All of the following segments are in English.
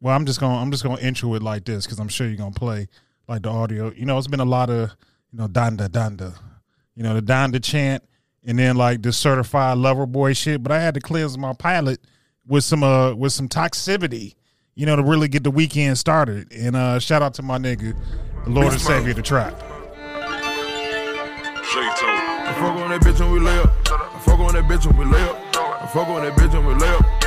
Well, I'm just gonna I'm just gonna intro it like this because I'm sure you're gonna play like the audio. You know, it's been a lot of you know danda danda, you know the danda chant, and then like the certified lover boy shit. But I had to cleanse my palate with some uh with some toxicity, you know, to really get the weekend started. And uh shout out to my nigga, the Lord and Savior, the trap. I fuck on that bitch and we lay up. I fuck on that bitch and we lay up. I fuck on that bitch and we lay up.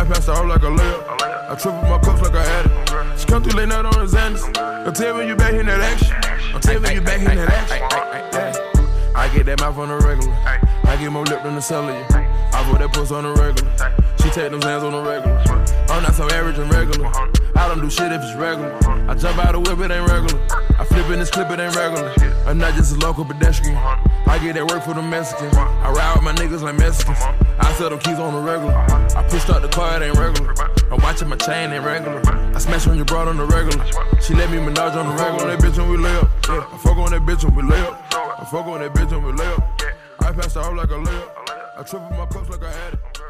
I pass her like a layup. I triple my cups like I had it. She come through late night on the Xanax. You when you back in that action. You when you back in that action. I get that mouth on the regular. I get more lip than the cellular. I put that puss on the regular. She take them hands on the regular. I'm not so average and regular. I don't do shit if it's regular. I jump out the whip, it ain't regular. I flip in this clip, it ain't regular. I'm not just a local pedestrian. I get that work for the Mexicans. I ride with my niggas like Mexicans. I sell them keys on the regular. I pushed out the car, it ain't regular. I'm watching my chain, ain't regular. I smash on your broad on the regular. She let me menage on the regular. That bitch when we lay up. Yeah, I fuck on that bitch when we lay up. I fuck on that bitch when we lay up. I pass her out like a layup. I triple my cups like I had it.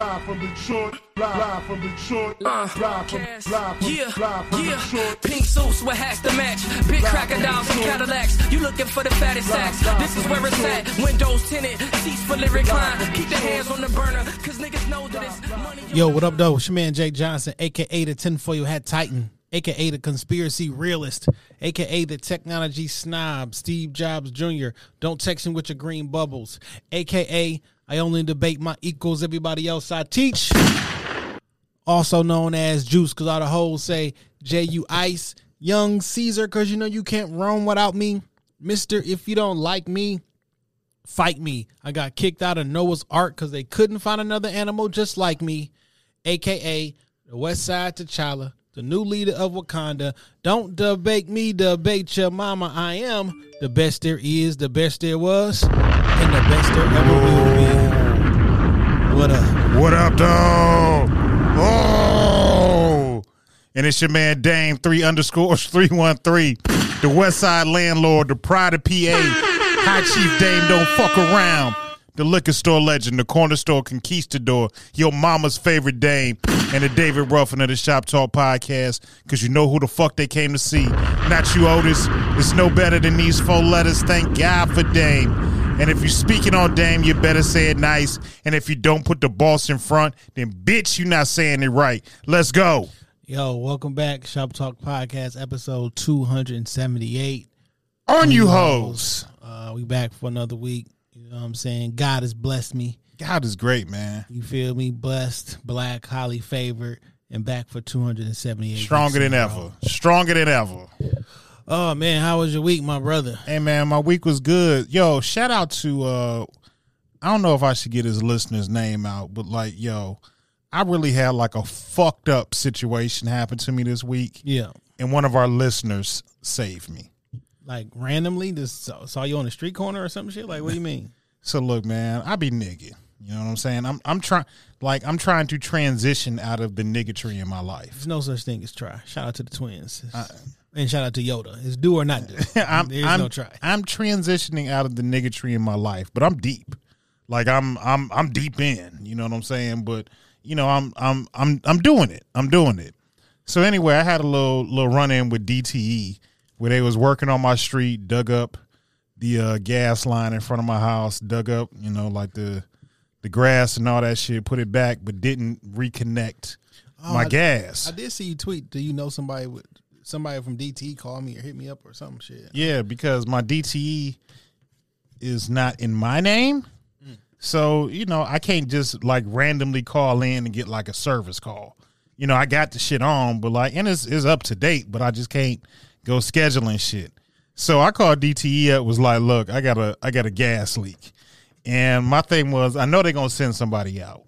Live from Detroit, live from Detroit, Uh, live from, Cass. live from, yeah, live from yeah. Detroit. Pink suits with hats to match. Big crocodiles and Cadillacs. You looking for the fattest sacks. This is where it's at. Windows tinted, seats fully reclined. Keep the hands on the burner, cause niggas know that it's money. Yo, what up, though? It's your man Jake Johnson, aka the tinfoil hat titan, aka the conspiracy realist, aka the technology snob, Steve Jobs Jr. Don't text him with your green bubbles, aka I only debate my equals, everybody else I teach. Also known as Juice, cause all the hoes say J U Ice, Young Caesar, cause you know you can't roam without me. Mister, if you don't like me, fight me. I got kicked out of Noah's Ark because they couldn't find another animal just like me, aka the West Side T'Challa, the new leader of Wakanda. Don't debate me, debate your mama. I am the best there is, the best there was, and the best there ever will be. What up? What up, dog? Oh, and it's your man Dame three underscores three one three, the West Side landlord, the pride of PA, High Chief Dame. Don't fuck around. The liquor store legend, the corner store conquistador, your mama's favorite dame, and the David Ruffin of the Shop Talk podcast, because you know who the fuck they came to see. Not you, Otis. It's no better than these four letters. Thank God for Dame. And if you're speaking on Dame, you better say it nice. And if you don't put the boss in front, then bitch, you're not saying it right. Let's go. Yo, welcome back, Shop Talk Podcast, episode 278. On you hoes. Uh, we back for another week. You know what I'm saying? God has blessed me. God is great, man. You feel me? Blessed, black, highly favored, and back for 278. Stronger than weeks in a row. ever. Stronger than ever. Oh man, how was your week, my brother? Hey man, my week was good. Yo, shout out to uh I don't know if I should get his listener's name out, but like, yo, I really had like a fucked up situation happen to me this week, Yeah. and one of our listeners saved me. Like randomly, just saw, saw you on the street corner or some shit. Like, what do you mean? So look, man, I be nigga. You know what I'm saying? I'm I'm trying like I'm trying to transition out of the niggatry in my life. There's no such thing as try. Shout out to the twins, and shout out to Yoda. It's do or not do. I'm, There's I'm, no try. I'm transitioning out of the niggatry in my life, but I'm deep. Like I'm I'm I'm deep in. You know what I'm saying? But you know I'm I'm I'm I'm doing it. I'm doing it. So anyway, I had a little little run in with DTE where they was working on my street, dug up the uh, gas line in front of my house, dug up you know like the the grass and all that shit, put it back, but didn't reconnect my I- gas. I did see you tweet. Do you know somebody with somebody from DT call me or hit me up or some shit? Yeah, because my DTE is not in my name. So, you know, I can't just like randomly call in and get like a service call. You know, I got the shit on, but like, and it's, it's up to date, but I just can't go scheduling shit. So I called DTE up, was like, look, I got a, I got a gas leak. And my thing was, I know they're going to send somebody out.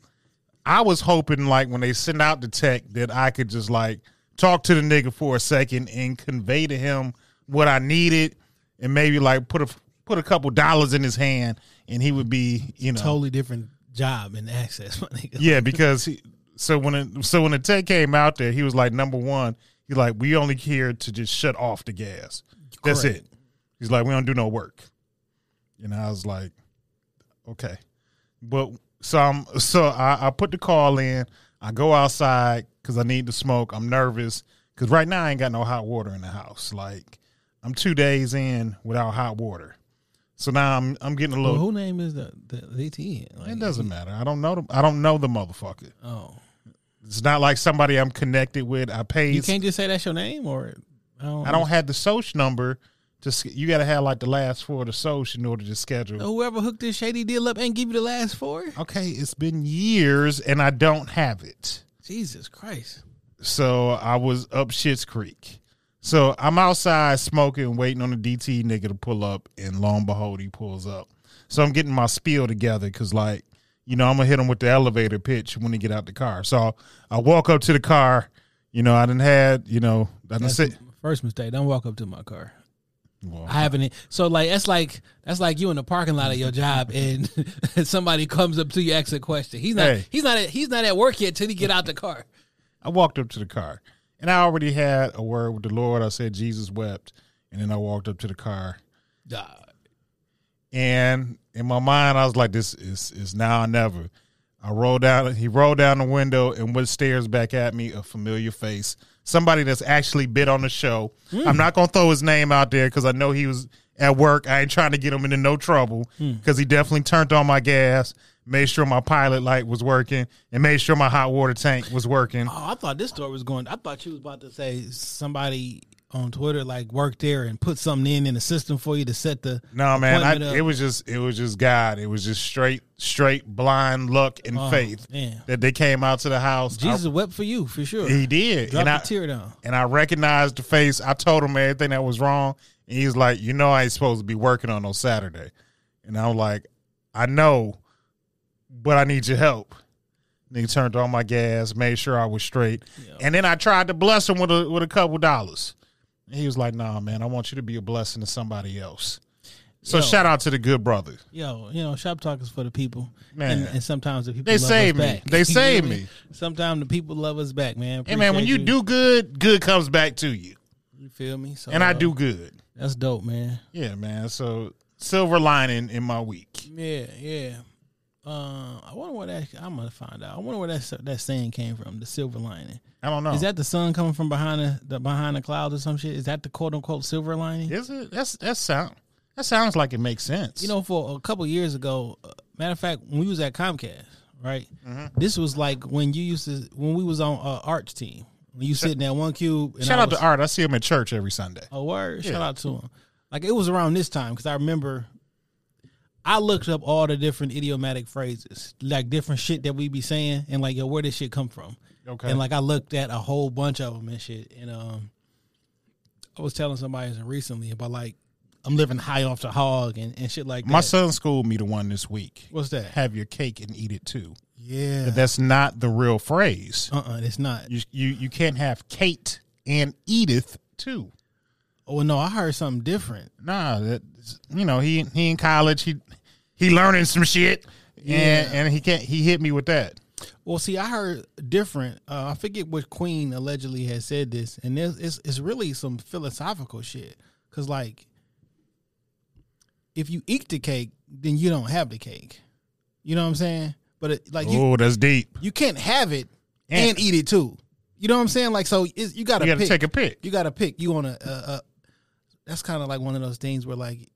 I was hoping like when they send out the tech that I could just like talk to the nigga for a second and convey to him what I needed and maybe like put a put a couple dollars in his hand and he would be, you know, Totally different job and access, my nigga. Yeah, because he, so when it, so when the tech came out there, he was like number one. He's like, we only here to just shut off the gas. That's Correct. it. He's like, we don't do no work. And I was like, okay, but so I'm so I, I put the call in. I go outside because I need to smoke. I'm nervous because right now I ain't got no hot water in the house. Like I'm two days in without hot water. So now I'm I'm getting a Well, little. who name is the the, ATE? Like, it doesn't matter. I don't know. The, I don't know the motherfucker. Oh, It's not like somebody I'm connected with. I paid. you can't just say that's your name, or I don't. I don't have the social number. Just you got to have like the last four of the social in order to schedule. Whoever hooked this shady deal up and give you the last four. Okay, it's been years and I don't have it. Jesus Christ! So I was up Shit's Creek. So I'm outside smoking, waiting on the DT nigga to pull up, and lo and behold, he pulls up. So I'm getting my spiel together because, like, you know, I'm gonna hit him with the elevator pitch when he get out the car. So I walk up to the car. You know, I didn't had, you know, I didn't the first mistake. Don't walk up to my car. well, I haven't. So like that's like that's like you in the parking lot of your job and somebody comes up to you asks a question. He's not. Hey. He's not. At, he's not at work yet till he get out the car. I walked up to the car, and I already had a word with the Lord. I said Jesus wept, and then I walked up to the car, Duh. and in my mind, I was like, "This is is now or never." I rolled down. He rolled down the window, and what stares back at me? A familiar face, somebody that's actually been on the show. I'm not gonna throw his name out there because I know he was at work. I ain't trying to get him into no trouble hmm. because he definitely turned on my gas, made sure my pilot light was working, and made sure my hot water tank was working. Oh, I thought this story was going. I thought you was about to say somebody on Twitter like worked there and put something in in the system for you to set the. No man, I, it was just it was just God. It was just straight straight blind luck and Oh, faith man. that they came out to the house. Jesus wept for you for sure. He did, Drop and a I tear down. and I recognized the face. I told him everything that was wrong, and he's like, "You know, I ain't supposed to be working on no Saturday," and I was like, "I know, but I need your help." Nigga turned on my gas, made sure I was straight, and then I tried to bless him with a with a couple dollars. He was like, "Nah, man, I want you to be a blessing to somebody else." So Yo. shout out to the good brother. Yo, you know, shop talk is for the people, Man. and, and sometimes the people They love save us me. back. They save me. Sometimes the people love us back, man. Hey man, when you, Appreciate do good, good comes back to you, you feel me? So, and I uh, do good. That's dope, man. Yeah, man. So silver lining in my week. Yeah, yeah. Uh, I wonder where that. I'm gonna find out. I wonder where that that saying came from. The silver lining. I don't know. Is that the sun coming from behind the, the behind the clouds or some shit? Is that the quote unquote silver lining? Is it? That's that sound. That sounds like it makes sense. You know, for a couple years ago, uh, matter of fact, when we was at Comcast, right? Mm-hmm. This was like when you used to when we was on uh, Arch team. When you sitting at one cube. And shout I out was- to Art. I see him at church every Sunday. Oh, word! Yeah. Shout out to him. Like it was around this time because I remember. I looked up all the different idiomatic phrases, like different shit that we be saying, and like, yo, where this shit come from? Okay. And like, I looked at a whole bunch of them and shit. And um, I was telling somebody recently about like, I'm living high off the hog and, and shit like that. My son schooled me the one this week. What's that? Have your cake and eat it too. Yeah. But that's not the real phrase. Uh uh it's not. You you you can't have Kate and Edith too. Oh no, I heard something different. Nah, that you know he he in college he he learning some shit Yeah. and and he can't he hit me with that. Well, see, I heard different. Uh, I forget what Queen allegedly has said this, and it's it's really some philosophical shit. Cause like, if you eat the cake, then you don't have the cake. You know what I'm saying? But it, like you oh, that's deep. you can't have it And- and, eat it too. You know what I'm saying? Like so, you got to pick. take a pick. You gotta pick. You want to. Uh, uh, that's kind of like one of those things where like,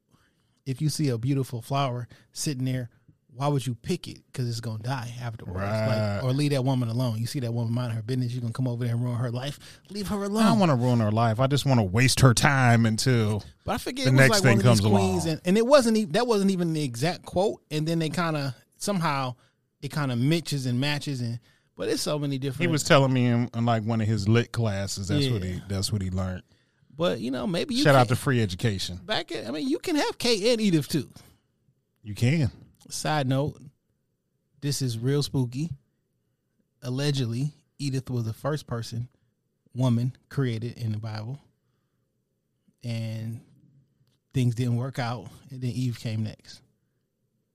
if you see a beautiful flower sitting there, why would you pick it? Because it's gonna die afterwards. Right. Like, or leave that woman alone. You see that woman mind her business, you're gonna come over there and ruin her life. Leave her alone. I don't want to ruin her life. I just want to waste her time until But I forget The it was next like thing one of these comes queens, along. and, and it wasn't even that wasn't even the exact quote. And then they kind of somehow it kind of mixes and matches, and but it's so many different. he was telling me in, in like one of his lit classes. That's what he that's what he learned. but you know maybe you Shout out can- to free education. back. At, I mean, you can have K and Edith too. You can. Side note: This is real spooky. Allegedly, Edith was the first person, woman created in the Bible, and things didn't work out, and then Eve came next.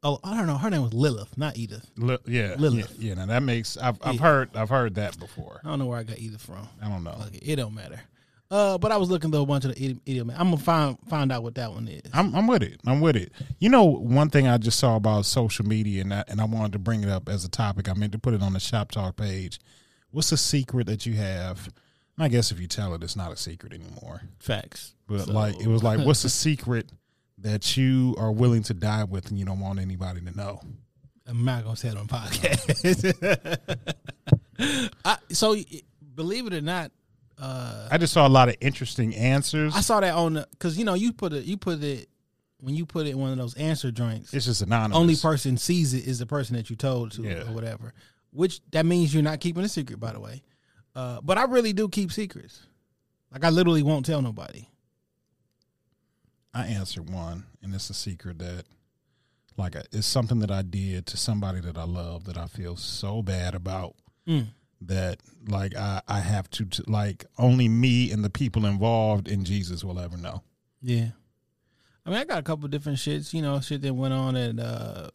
Oh, I don't know. Her name was Lilith, not Edith. Li- yeah, Lilith. yeah, yeah. Now that makes I've I've Yeah. heard I've heard that before. I don't know where I got Edith from. I don't know. It don't matter. Uh, but I was looking through a bunch of the idiom. idiom I'm gonna find find out what that one is. I'm I'm with it. I'm with it. You know, one thing I just saw about social media, and I, and I wanted to bring it up as a topic. I meant to put it on the shop talk page. What's the secret that you have? And I guess if you tell it, it's not a secret anymore. Facts. But So- like, it was like, what's the secret that you are willing to die with, and you don't want anybody to know? I'm not gonna say it on podcast. I, so believe it or not, uh, I just saw a lot of interesting answers. I saw that on the because you know you put it you put it when you put it in one of those answer joints. it's just anonymous. only person sees it is the person that you told to Yeah. or whatever. Which that means you're not keeping a secret, by the way. Uh, but I really do keep secrets. Like I literally won't tell nobody. I answered one, and it's a secret that, like, it's something that I did to somebody that I love that I feel so bad about Mm. That, like, I I have to, to like only me and the people involved in Jesus will ever know. Yeah. I mean, I got a couple different shits, you know, shit that went on and uh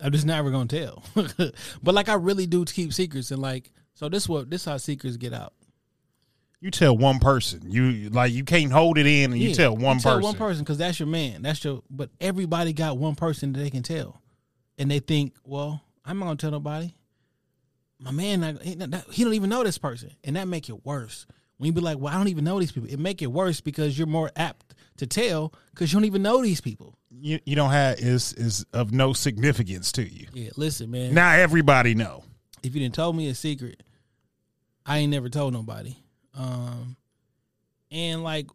I'm just never gonna tell. but like I really do keep secrets and like so this what this how secrets get out. You tell one person, you like you can't hold it in, and you tell one tell person. one person because that's your man. That's your but everybody got one person that they can tell. And they think, well, I'm not gonna tell nobody. My man, he don't even know this person, and that make it worse. When you be like, "Well, I don't even know these people," it make it worse because you're more apt to tell because you don't even know these people. You you don't have is is of no significance to you. Yeah, listen, man. Now everybody know. if you didn't told me a secret, I ain't never told nobody. Um, and like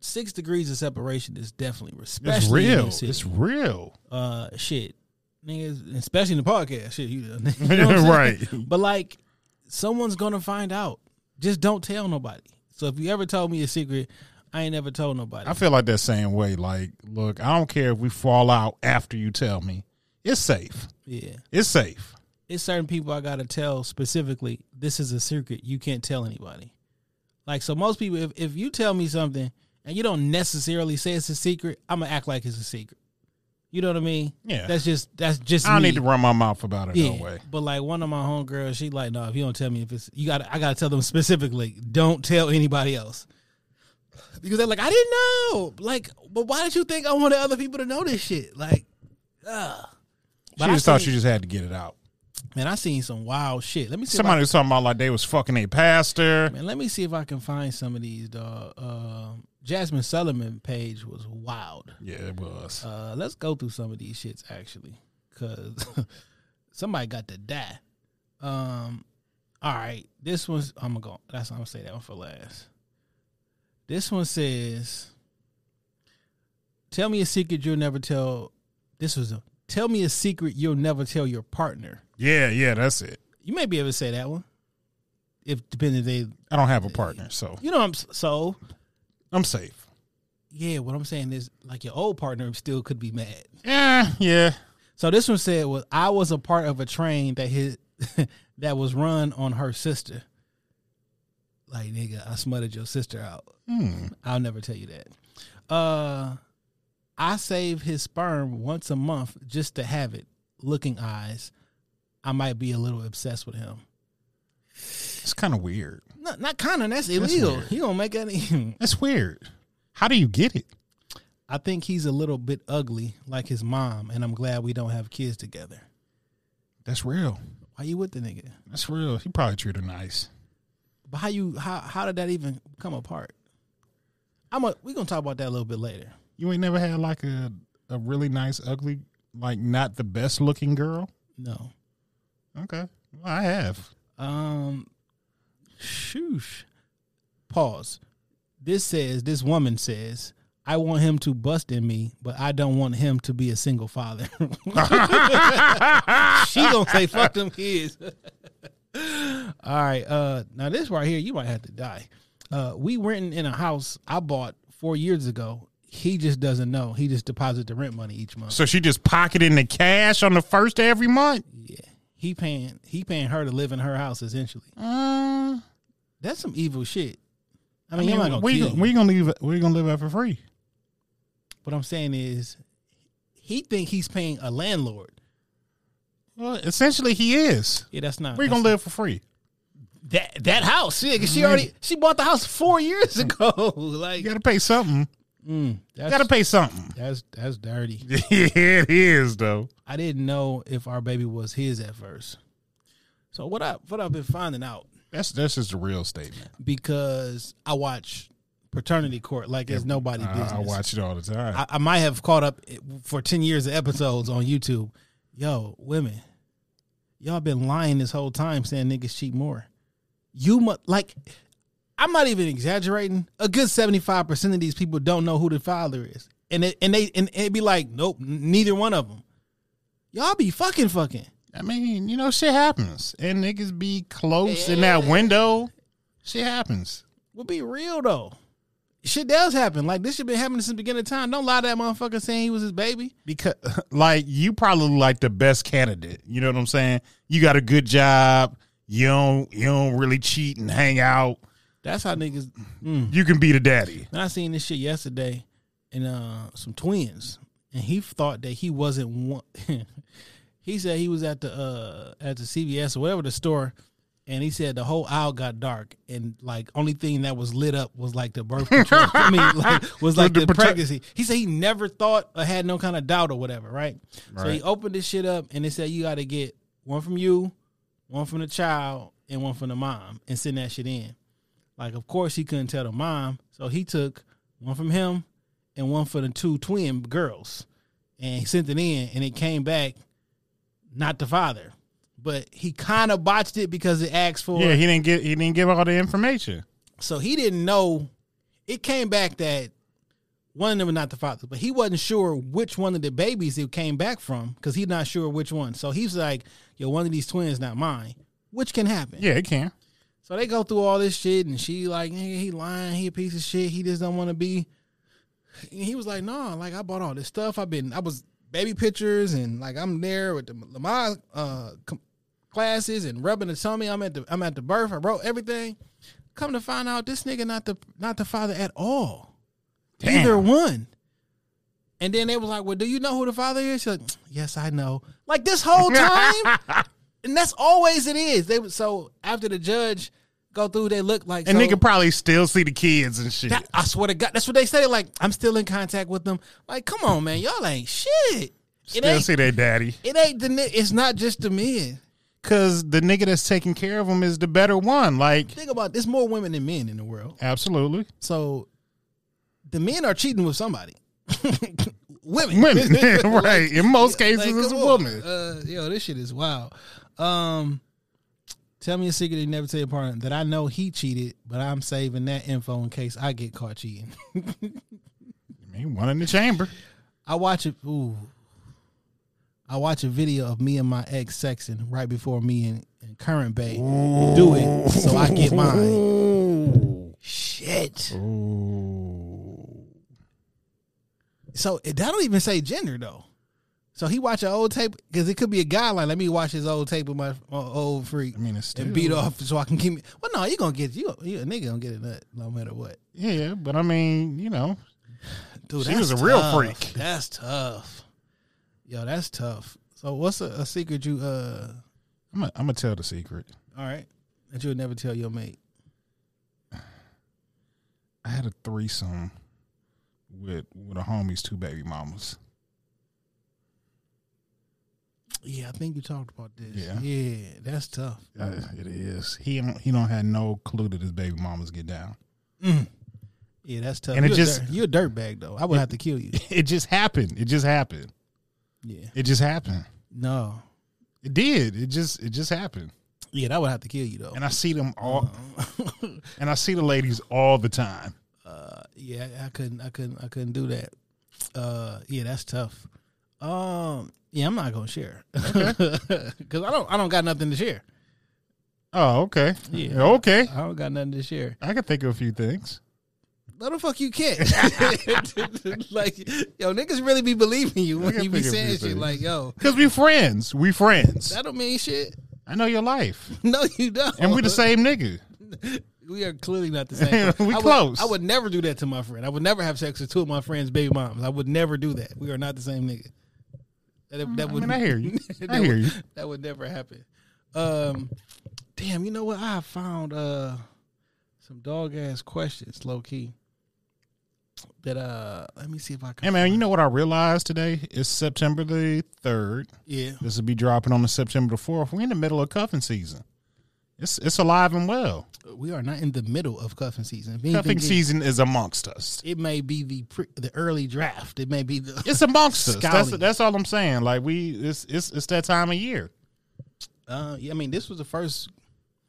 six degrees of separation is definitely It's especially in real. It's real. uh shit, niggas, especially in the podcast. Shit, you, you know? Right. But like, someone's gonna find out. Just don't tell nobody. So if you ever told me a secret, I ain't never told nobody. I feel like that same way. Like, look, I don't care if we fall out after you tell me. It's safe. yeah, It's safe. it's certain people I gotta tell specifically. This is a secret. You can't tell anybody. Like so, most people, if if you tell me something and you don't necessarily say it's a secret, I'm gonna act like it's a secret. You know what I mean? Yeah. That's just that's just. I don't me. need to run my mouth about it Yeah, no way. but like one of my homegirls, she like, no, if you don't tell me if it's you got, I got to tell them specifically, don't tell anybody else, because they're like, I didn't know, like, but why did you think I wanted other people to know this shit? Like, ugh. She I just thought seen- she just had to get it out. man, I seen some wild shit. Let me see. Somebody was talking about like they was fucking a pastor. I, man, let me see if I can find some of these. Dog, um, Jazmine Sullivan page was wild. Yeah, it was. Uh, let's go through some of these shits actually, because somebody got to die. Um, all right, this one's I'm gonna go. That's I'm gonna say that one for last. This one says, "Tell me a secret you'll never tell." This was a tell me a secret you'll never tell your partner. yeah, yeah, that's it. You may be able to say that one, if depending they, I don't have a partner, so you know, I'm so I'm safe. yeah. What I'm saying is, like your old partner still could be mad. Yeah, yeah. So this one said was I was a part of a train that his that was run on her sister. Like nigga, I smutted your sister out. Hmm. I'll never tell you that. Uh I save his sperm once a month just to have it. Looking eyes. I might be a little obsessed with him. It's kind of weird. Not not kind of. That's illegal. weird. he don't make any. That's weird. How do you get it? I think he's a little bit ugly, like his mom, and I'm glad we don't have kids together. That's real. Why you with the nigga? That's real. He probably treated her nice. But how you how how did that even come apart? I'm a, we gonna talk about that a little bit later. You ain't never had like a a really nice, ugly, like not the best looking girl. No. Okay, well, I have. Um shoosh. Pause. This says this woman says, I want him to bust in me, but I don't want him to be a single father. she gonna say fuck them kids. All right. Uh now this right here, you might have to die. Uh we renting in a house I bought four years ago. He just doesn't know. He just deposits the rent money each month. So she just pocketing the cash on the first every month. Yeah. He paying he paying her to live in her house essentially. Uh, That's some evil shit. I I mean, mean, I'm not gonna we kill we gonna leave. it- We gonna live out for free. What I'm saying is, he think he's paying a landlord. Well, essentially, he is. Yeah, that's not. Where you gonna that's- live for free? That that house. Yeah, 'cause she already she bought the house four years ago. like You got to pay something. Mm, You got to pay something. that's that's dirty. yeah, it is though. I didn't know if our baby was his at first. So what I what I've been finding out That's that's just a real statement. because I watch paternity court like it's nobody I, business. I watch it all the time. I, I might have caught up for 10 years of episodes on YouTube. Yo, women, y'all been lying this whole time saying niggas cheat more. You must like, I'm not even exaggerating. A good 75% of these people don't know who the father is. And it, and they and it'd be like, nope, neither one of them. Y'all be fucking fucking. I mean, you know, shit happens, and niggas be close in that window. Shit happens. We'll be real though. Shit does happen. Like this shit been happening since the beginning of time. Don't lie to that motherfucker saying he was his baby. because like you probably like the best candidate. You know what I'm saying? You got a good job. You don't you don't really cheat and hang out. That's how niggas. Mm. You can be the daddy. And I seen this shit yesterday, and uh, some twins, and he thought that he wasn't one. he said he was at the uh at the CVS or whatever the store, and he said the whole aisle got dark, and like only thing that was lit up was like the birth control. I mean, like was like The the, prote- pregnancy. He said he never thought or had no kind of doubt or whatever, right? right? So he opened this shit up, and they said you got to get one from you, one from the child, and one from the mom, and send that shit in. Like, of course, he couldn't tell the mom, so he took one from him and one for the two twin girls, and he sent it in, and it came back not the father, but he kind of botched it because it asked for. Yeah, he didn't get he didn't give all the information. so he didn't know. It came back that one of them was not the father, but he wasn't sure which one of the babies it came back from because he's not sure which one. So he's like, "Yo, one of these twins not mine," which can happen. Yeah, it can. So they go through all this shit, and she like, nigga, he lying, he a piece of shit. He just don't want to be. And he was like, no, like I bought all this stuff. I've been, I was baby pictures, and like I'm there with the Lamaze uh, com- classes and rubbing the tummy. I'm at the, I'm at the birth. I wrote everything. Come to find out, this nigga not the, not the father at all. Damn. Either one. And then they was like, well, do you know who the father is? She's like, yes, I know. Like this whole time. and that's always it is. They so after the judge go through, they look like And so, can probably still see the kids and shit. that, I swear to God, that's what they say. Like I'm still in contact with them. Like, come on, man, y'all ain't shit. It still ain't. see their daddy. It ain't the. It's not just the men. Cause the nigga that's taking care of them is the better one. Like Think about. There's more women than men in the world. absolutely. So the men are cheating with somebody. women, Women. right. In most Like, cases it's a woman. Uh, yo, this shit is wild. Um, tell me a secret you never tell your partner that I know he cheated, but I'm saving that info in case I get caught cheating. I mean, one in the chamber. I watch it. Ooh, I watch a video of me and my ex sexing right before me and, and current babe do it, so I get mine. Shit. So it, that don't even say gender though. So he watch an old tape because it could be a guy like, let me watch his old tape with my uh, old freak I mean, it's still, and beat off so I can keep me. Well, no, you gonna get you, you a nigga gonna get a nut no matter what. Yeah, but I mean, you know, Dude, She was a real tough. freak. That's tough. Yo, that's tough. So what's a, a secret you uh I'm gonna I'm tell the secret. all right that you would never tell your mate? I had a threesome with with a homie's two baby mamas. Yeah, I think you talked about this. Yeah. yeah, that's tough. Uh, it is. He don't he don't have no clue that his baby mamas get down. Yeah, that's tough. And it you just- a dirt, you a dirtbag though. I would have to kill you. It just happened. It just happened. Yeah, It just happened. no. It did. It just it just happened. Yeah, that would have to kill you though. And I see them all and I see the ladies all the time. yeah, I couldn't, I couldn't, I couldn't do that. Uh, yeah, that's tough. Um, yeah, I'm not gonna share because I don't, I don't got nothing to share. Oh, okay. Yeah. Okay. I don't got nothing to share. I can think of a few things. No, the fuck you can't. like, yo, niggas really be believing you when you be saying shit few like, yo, Cause we friends. We friends. that don't mean shit. I know your life. No, you don't. And we the same nigga. We are clearly not the same. We I would- close. I would never do that to my friend. I would never have sex with two of my friends' baby moms. I would never do that. We are not the same nigga. That, that I would mean, I hear you. I hear would- you. That would never happen. Um, damn, you know what? I found uh some dog ass questions, low key. That uh, let me see if I can. Hey man, you know what I realized today? It's September the third. Yeah, This will be dropping on the September the fourth. We're in the middle of cuffing season. It's it's alive and well. We are not in the middle of cuffing season. Anything, Cuffing season is amongst us. It may be the pre, the early draft. It may be the. It's amongst us. That's that's all I'm saying. Like we, it's it's it's that time of year. Uh, yeah, I mean, this was the first.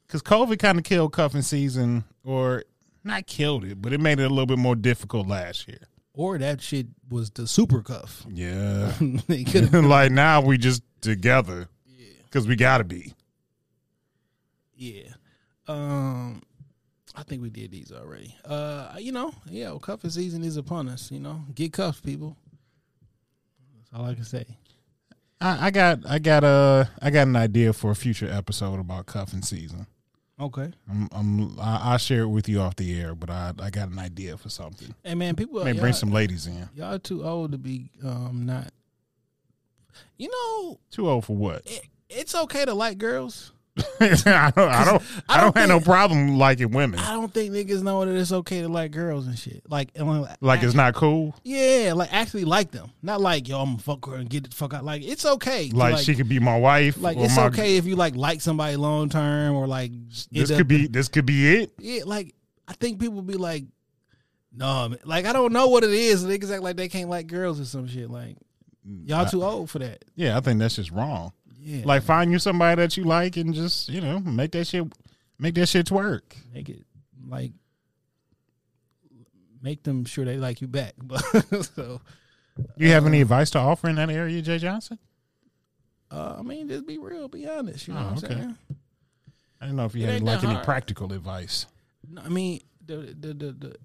because COVID kind of killed cuffing season, or not killed it, but it made it a little bit more difficult last year. Or that shit was the super cuff. Yeah, they could have. like now we just together because we got to be. Yeah. Um, I think we did these already. Uh, you know, yeah, well, cuffing season is upon us. You know, get cuffed, people. That's all I can say. I, I got I got a I got an idea for a future episode about cuffing season. Okay. I'm, I'm I, I'll share it with you off the air, but I I got an idea for something. Hey man, people, Maybe bring some ladies in. y'all too old to be um not. You know, Too old for what? it, it's okay to like girls. I don't I don't I don't, I don't have no problem liking women. I don't think niggas know that it's okay to like girls and shit. Like, like, Like it's not cool. yeah, like actually like them, not like yo, I'm gonna fuck her and get the fuck out. Like it's okay. to, Like, she could be my wife. Like it's my, okay if you like like somebody long term or like This end up- could be this could be it. yeah. Like I think people be like, no, man. like I don't know what it is. Niggas act like they can't like girls or some shit. Like y'all too old for that. Yeah, I think that's just wrong. Yeah, Like find you somebody that you like and just you know make that shit make that shit work. make it like make them sure they like you back. But so You have any advice to offer in that area, Jay Johnson? uh, I mean, just be real, be honest. You know Oh, what I'm okay. saying? I don't know if you It had like any hard. practical advice. No, I mean, the, the the the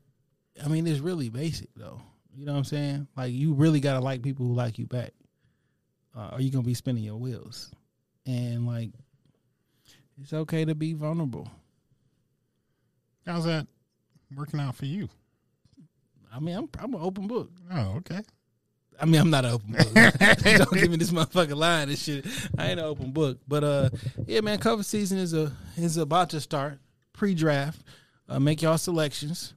I mean, it's really basic though. You know what I'm saying? Like, you really gotta like people who like you back, uh, or you gonna be spinning your wheels. And like, it's okay to be vulnerable. How's that working out for you? I mean, I'm I'm an open book. Oh, okay. I mean, I'm not an open book. Don't give me this motherfucking line and shit. I ain't an open book. But uh, yeah, man, cover season is a is about to start. Pre-draft, uh, make y'all selections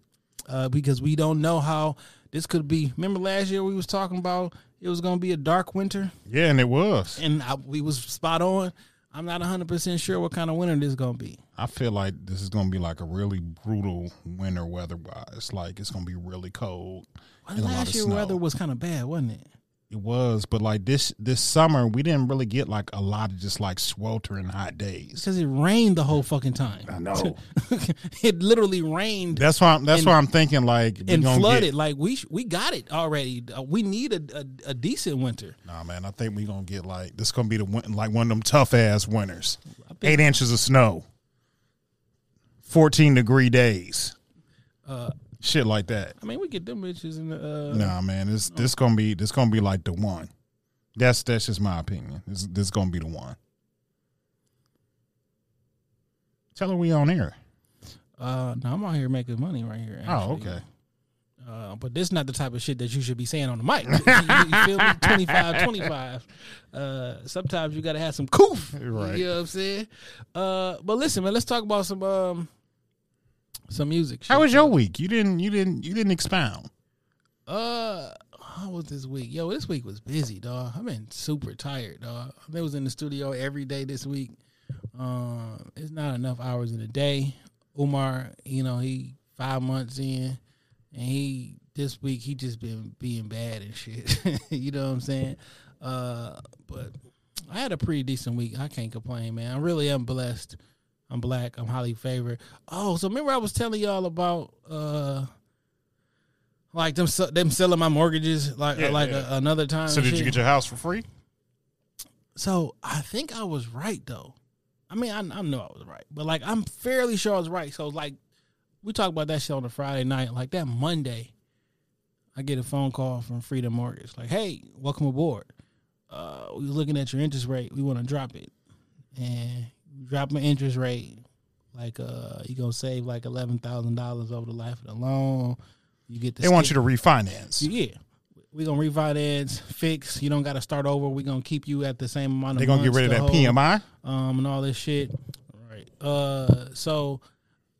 uh, because we don't know how this could be. Remember last year we was talking about it was gonna be a dark winter, Yeah, and it was. and I, we was spot on. I'm not 100 percent sure what kind of winter this is gonna be. I feel like this is gonna be like a really brutal winter weather wise. Like it's gonna be really cold. Well, and a lot last year snow. weather was kind of bad, wasn't it? It was, but like this this summer we didn't really get like a lot of just like sweltering hot days. Because it rained the whole fucking time. I know. it literally rained That's why I'm, that's And- why I'm thinking like and flooded. Get, like we sh- we got it already. Uh, we need a, a a decent winter. nah, man, I think we're gonna get like this gonna be the win- like one of them tough ass winters. Eight inches of snow, fourteen degree days, Uh, shit like that. I mean, we get them bitches in the. Uh, Nah, man, this this gonna be this gonna be like the one. That's that's just my opinion. This this gonna be the one. Tell her we on air. Uh, no, I'm out here making money right here. Oh, okay. Uh, but this is not the type of shit that you should be saying on the mic. you, you feel me? 25, 25. Uh, sometimes you got to have some coof. Right. You know what I'm saying? Uh, but listen, man, let's talk about some um, some music. How was your week? You didn't you didn't you didn't expound. Uh, how was this week? Yo, this week was busy, dog. I've been super tired, dog. I was in the studio every day this week. Um, it's not enough hours in a day. Umar, you know, he five months in, and he this week he just been being bad and shit. you know what I'm saying? Uh, but I had a pretty decent week. I can't complain, man. I really am blessed. I'm black. I'm highly favored. Oh, so remember I was telling y'all about uh like them them selling my mortgages like Yeah, like yeah. A, another time. So did you get your house for free? So I think I was right though. I mean, I, I know I was right, but like I'm fairly sure I was right. So like, we talked about that shit on a Friday night. Like that Monday, I get a phone call from Freedom Mortgage. Like, hey, welcome aboard. Uh, we are looking at your interest rate. We want to drop it, and drop my interest rate. Like, uh, you gonna save like eleven thousand dollars over the life of the loan. You get the They want you to refinance. yeah, we gonna refinance, fix. You don't got to start over. We gonna keep you at the same amount of. They gonna get rid of that hold, PMI. um, and all this shit. Right. Uh, so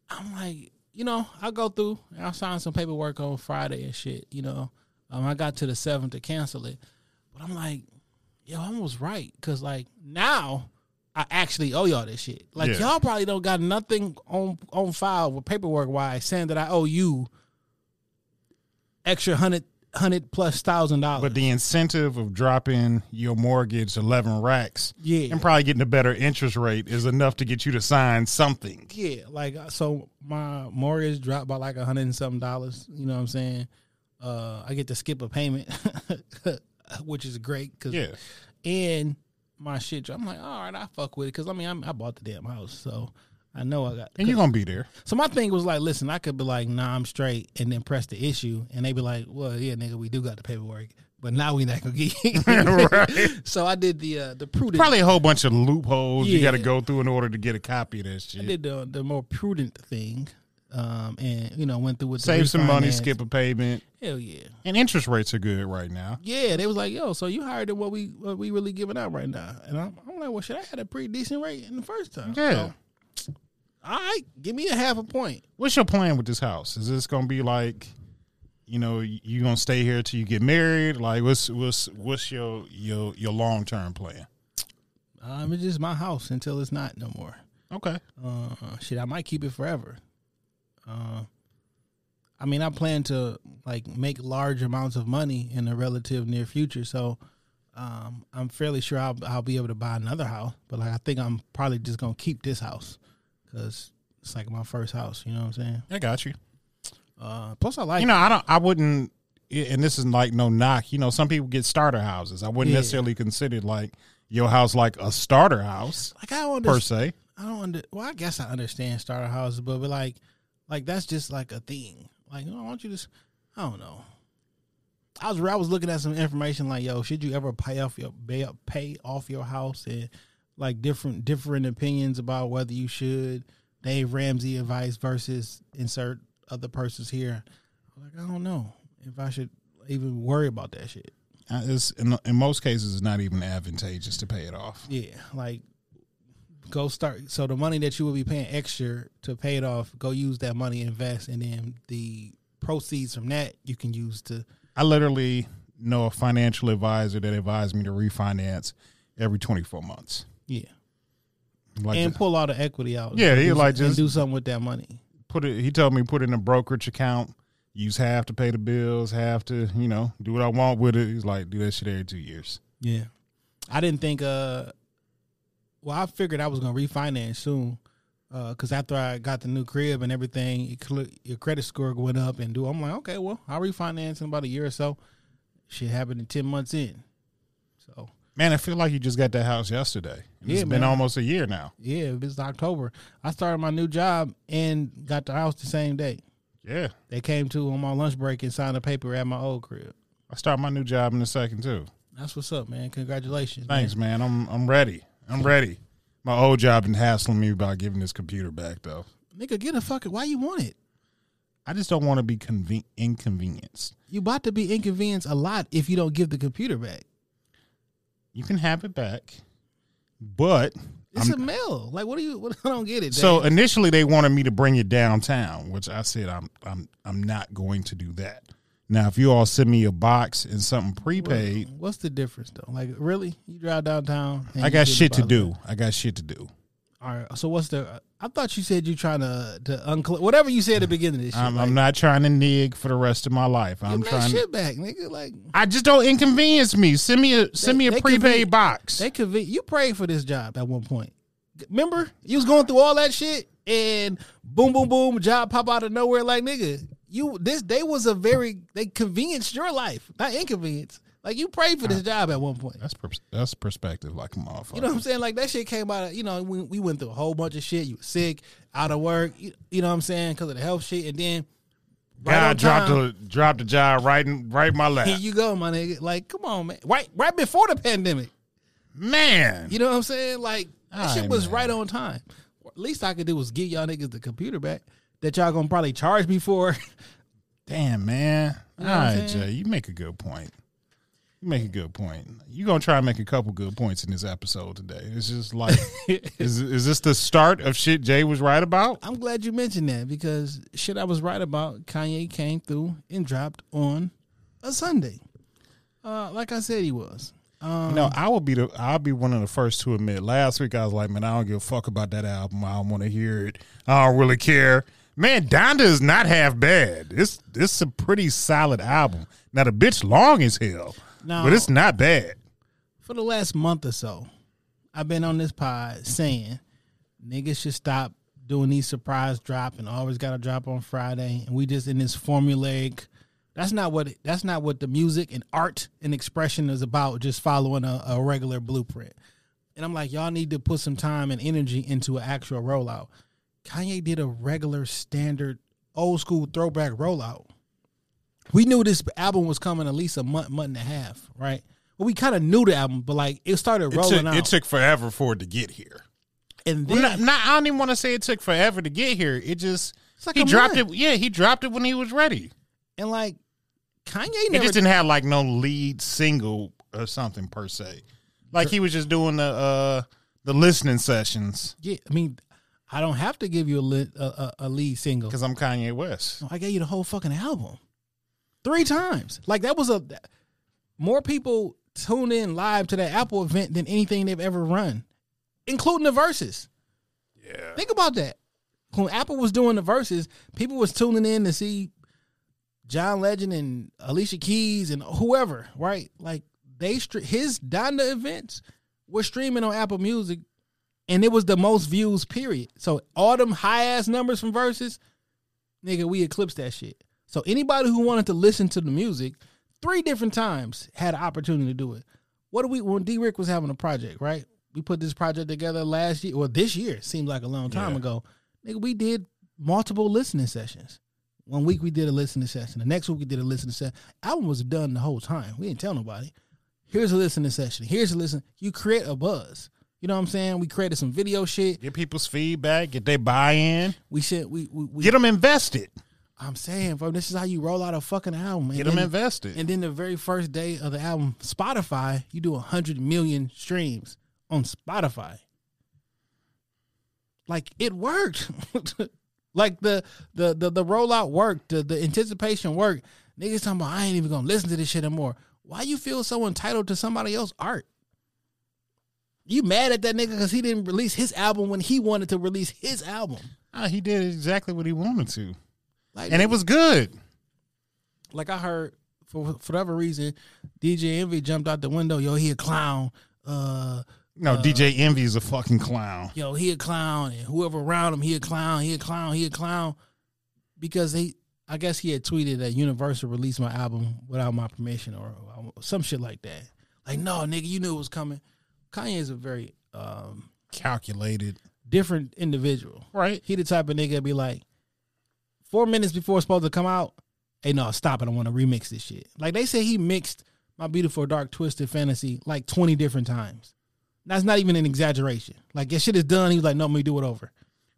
I'm like, you know, I go through. I signed some paperwork on Friday and shit. You know, um, I got to the seventh to cancel it, but I'm like, yo, I was right because like now. I actually owe y'all this shit. Like Yeah. y'all probably don't got nothing on on file with paperwork wise saying that I owe you extra hundred hundred plus thousand dollars. But the incentive of dropping your mortgage eleven racks, Yeah. and probably getting a better interest rate is enough to get you to sign something. Yeah, like uh, so my mortgage dropped by like a hundred and something dollars. You know what I'm saying? Uh, I get to skip a payment, which is great. Cause, Yeah. And my shit, I'm like, all right, I fuck with it because I mean I'm, I bought the damn house, so I know I got. And you're gonna be there. So my thing was like, listen, I could be like, nah, I'm straight, and then press the issue, and they be like, well, yeah, nigga, we do got the paperwork, but now we not gonna get. Right. So I did the uh, the prudent. Probably a whole bunch of loopholes you got to go through in order to get a copy of that shit. I did the the more prudent thing, um, and you know went through with the Save some money, skip a payment, Hell yeah, and interest rates are good right now. yeah. They was like, yo, so you hired than what we what we really giving out right now, and I'm, I'm like, well, shit, I had a pretty decent rate in the first time. Yeah. So, all right, give me a half a point. What's your plan with this house? Is this gonna be like, you know, you gonna stay here till you get married? Like, what's what's what's your your your long term plan? Um, it's just my house until it's not no more. Okay. Uh, shit, I might keep it forever. Uh, I mean, I plan to like make large amounts of money in the relative near future, so um, I'm fairly sure I'll I'll be able to buy another house. But like, I think I'm probably just gonna keep this house because it's like my first house. You know what I'm saying? I got you. Uh, plus, I like You know, I don't. I wouldn't. And this is like no knock. You know, some people get starter houses. I wouldn't Yeah. necessarily consider like your house like a starter house like I don't per se. I don't under. Well, I guess I understand starter houses, but, but like, like that's just like a thing. Like, know, why don't you just? I don't know. I was I was looking at some information like, yo, should you ever pay off your pay, pay off your house and like different different opinions about whether you should. Dave Ramsey advice versus insert other persons here. Like, I don't know if I should even worry about that shit. Uh, It's in, in most cases, it's not even advantageous to pay it off. Yeah, like go start. So the money that you would be paying extra to pay it off, go use that money, invest, and then the proceeds from that you can use to. I literally know a financial advisor that advised me to refinance every 24 months. Yeah, Like and pull all the equity out. Yeah, he do- like just- do something with that money. put it. He told me put it in a brokerage account. Use half to pay the bills, half to you know do what I want with it. He's like do that shit every two years. Yeah, I didn't think. uh Well, I figured I was gonna refinance soon. Uh, because after I got the new crib and everything, your cl- your credit score went up and do. I'm like, okay, well, I'll refinance in about a year or so. Shit happened in ten months in. So Man, I feel like you just got that house yesterday. And Yeah, it's been man. almost a year now. Yeah, it's October. I started my new job and got the house the same day. Yeah, They came to on my lunch break and signed a paper at my old crib. I start my new job in a second too. That's what's up, man. Congratulations. Thanks, man. I'm I'm ready. I'm ready. My old job been hassling me about giving this computer back though. Nigga, get a fucking why you want it? I just don't want to be conven- inconvenienced. You about to be inconvenienced a lot if you don't give the computer back. You can have it back, but It's I'm- a mail. Like what do you what, I don't get it. So initially they wanted me to bring it downtown, which I said I'm I'm I'm not going to do that. Now, if you all send me a box and something prepaid, what's the difference though? Like really? You drive downtown and I got shit to do. that. I got shit to do. All right. So what's the I thought you said you're trying to to uncl- whatever you said at the beginning of this shit. I'm, like, I'm not trying to nig for the rest of my life. I'm trying. shit back, nigga. Like I just don't inconvenience me. Send me a send me a prepaid box. They conv- you prayed for this job at one point. Remember, you was going through all that shit, and boom, boom, boom, job pop out of nowhere. Like nigga, you this they was a very they convenienced your life, not inconvenience. Like you prayed for this job at one point. That's pers- that's perspective, like a motherfucker. You know what I'm saying? Like that shit came out. Of, you know, we, we went through a whole bunch of shit. You were sick, out of work. You, you know what I'm saying? Because of the health shit, and then right God dropped time, the dropped the job right in right in my lap. Here you go, my nigga. Like, come on, man. Right, right before the pandemic. Man, You know what I'm saying? Like that shit was man. right on time. Least I could do was give y'all niggas the computer back that y'all gonna probably charge me for. damn man. know All right? Jay, you make a good point. You make a good point. You're gonna try and make a couple good points in this episode today. It's just like, is is this the start of shit Jay was right about? I'm glad you mentioned that because shit I was right about. Kanye came through and dropped on a Sunday. Uh, like I said, he was. Um, No, I will be the I'll be one of the first to admit. Last week I was like, man, I don't give a fuck about that album. I don't want to hear it. I don't really care. Man, Donda is not half bad. This it's a pretty solid album. Now the bitch long as hell, No. but it's not bad. for the last month or so, I've been on this pod saying niggas should stop doing these surprise drop and always got to drop on Friday, and we just in this formulaic. That's not what that's not what the music and art and expression is about. Just following a, a regular blueprint. And I'm like, y'all need to put some time and energy into an actual rollout. Kanye did a regular, standard, old school throwback rollout. We knew this album was coming at least a month, month and a half, right? Well, we kind of knew the album, but like it started It rolling took, out. it took forever for it to get here. and Well, then not, not- I don't even want to say it took forever to get here. It just It's like he a dropped month. it. Yeah, he dropped it when he was ready. and like Kanye He never just didn't have like no lead single or something per se. Like he was just doing the uh the listening sessions Yeah, I mean, I don't have to give you a li- a, a, a lead single. because I'm Kanye West. I gave you the whole fucking album three times. Like that was a more people tune in live to that Apple event than anything they've ever run, including the Verzuz. Yeah. Think about that. When Apple was doing the Verzuz, people was tuning in to see John Legend and Alicia Keys and whoever, right? Like they his Donda events were streaming on Apple Music, and it was the most views. Period. So all them high ass numbers from Verzuz, nigga, we eclipsed that shit. So anybody who wanted to listen to the music three different times had an opportunity to do it. What do we when D Rick was having a project, right? We put this project together last year, or this year, seems like a long time Yeah. ago. Nigga, we did multiple listening sessions. One week we did a listening session. The next week we did a listening session. Album was done the whole time. We didn't tell nobody. Here's a listening session. Here's a listen. You create a buzz. You know what I'm saying? We created some video shit. Get people's feedback, get their buy in, We should we we, we get them invested, I'm saying, bro, this is how you roll out a fucking album. And get them then- invested. And then the very first day of the album, Spotify, you do 100 million streams on Spotify. Like it worked. like the the the the rollout worked, the, the anticipation worked. Niggas talking about I ain't even gonna listen to this shit anymore. Why you feel so entitled to somebody else's art? You mad at that nigga because he didn't release his album when he wanted to release his album. Ah, he did exactly what he wanted to, Like and it was good. like I heard for for whatever reason, DJ Envy jumped out the window. Yo, he a clown. Uh, No, DJ Envy is a fucking clown. yo, he a clown, and whoever around him, he a clown. He a clown. He a clown. Because he, I guess he had tweeted that Universal released my album without my permission or, or some shit like that. Like, no, nigga, you knew it was coming. Kanye is a very um, Calculated, different individual. right? He the type of nigga that be like, four minutes before it's supposed to come out, hey, no, stop it. I want to remix this shit. Like they say he mixed My Beautiful Dark Twisted Fantasy like 20 different times. That's not even an exaggeration. Like that shit is done. He was like, no, let me do it over.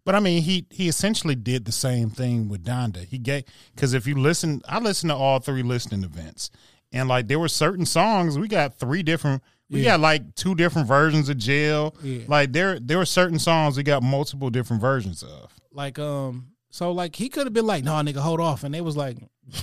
But I mean, he he essentially did the same thing with Donda. He gave because if you listen, I listened to all three listening events, and like there were certain songs we got three different. We Yeah. got like two different versions of Jail. Yeah. Like there there were certain songs we got multiple different versions of. Like, um, so like he could have been like, no, nigga, hold off. And they was like,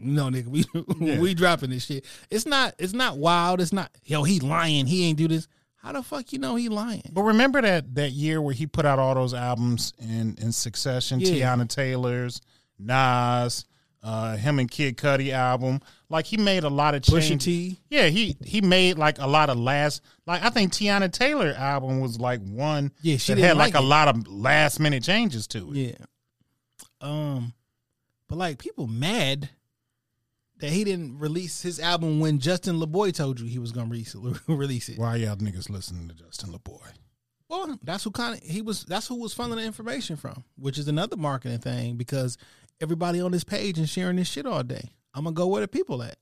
no, nigga, we we dropping this shit. It's not, it's not wild. It's not, yo, he lying. He ain't do this. How the fuck you know he lying? But remember that that year where he put out all those albums in in succession, Yeah. Teyana Taylor's, Nas, uh, him and Kid Cudi album. Like he made a lot of Pusha change. T. Yeah, he he made like a lot of last. Like I think Teyana Taylor album was like one. Yeah, she that had like, like a lot of last minute changes to it. Yeah. Um, but like people mad that he didn't release his album when Justin Laboy told you he was gonna release it. release it. Why y'all niggas listening to Justin Laboy? Well, that's who kind of he was. That's who was funneling the information from, which is another marketing thing because everybody on this page and sharing this shit all day. I'm gonna go where the people at.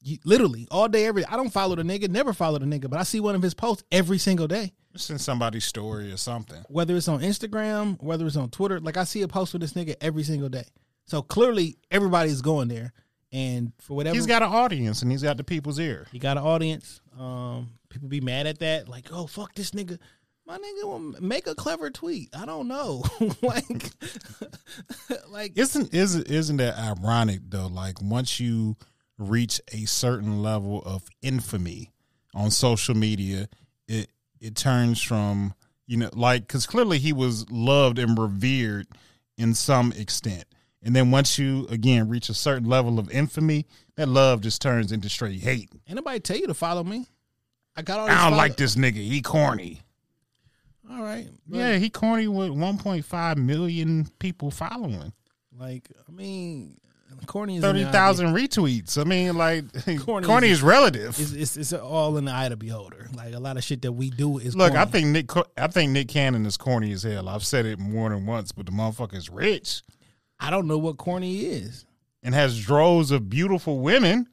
You, literally all day, every. I don't follow the nigga, never follow the nigga, but I see one of his posts every single day. It's in somebody's story or something. whether it's on Instagram, whether it's on Twitter. Like I see a post with this nigga every single day. So clearly everybody's going there. and for whatever He's got an audience and he's got the people's ear. he got an audience. Um, people be mad at that, like, oh fuck this nigga. My nigga will make a clever tweet. I don't know, like, like Isn't isn't isn't that ironic though? Like once you reach a certain level of infamy on social media, it it turns from you know like because clearly he was loved and revered in some extent, and then once you again reach a certain level of infamy, that love just turns into straight hate. anybody tell you to follow me? I got all. I don't follow- like this nigga. He corny. All right, Yeah, he corny with 1.5 million people following. like I mean, corny thirty thousand retweets. I mean, like Corny corny, is- is, relative. It's, it's it's all in the eye of the beholder. Like a lot of shit that we do is Look, I think Nick, I think Nick Cannon is corny as hell. I've said it more than once, but the motherfucker's rich I don't know what corny is. and has droves of beautiful women.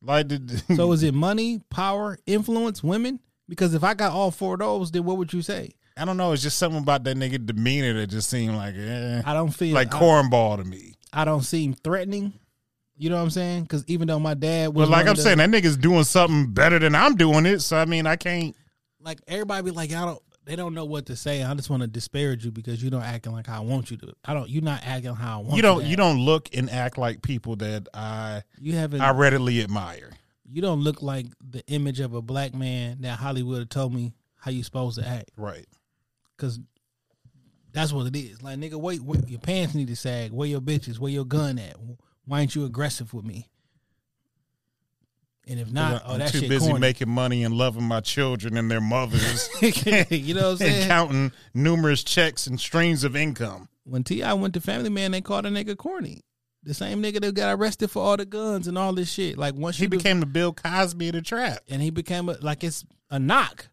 Like, the, So is it money, power, influence, women? Because if I got all four of those, then what would you say? I don't know. It's just something about that nigga demeanor that just seemed like, eh, I don't feel like I, cornball to me. I don't seem threatening. You know what I'm saying? Because even though my dad was But like I'm the- saying, that nigga's doing something better than I'm doing it. So I mean, I can't. like everybody be like, I don't. They don't know what to say. I just want to disparage you because you don't acting like how I want you to. I don't. You're not acting how I want. You don't. to You act. don't look and act like people that I You haven't. I readily admire. you don't look like the image of a black man that Hollywood told me how you supposed to act. Right. Cause that's what it is. Like nigga, wait, wait, your pants need to sag. Where your bitches? Where your gun at? Why ain't you aggressive with me? And if not, oh, I'm that too busy corny. making money and loving my children and their mothers you know what I'm and saying? counting numerous checks and streams of income. when T.I. went to Family Man, they called a nigga corny. The same nigga that got arrested for all the guns and all this shit. Like once He you do- became the Bill Cosby of the trap. and he became a, like it's a knock.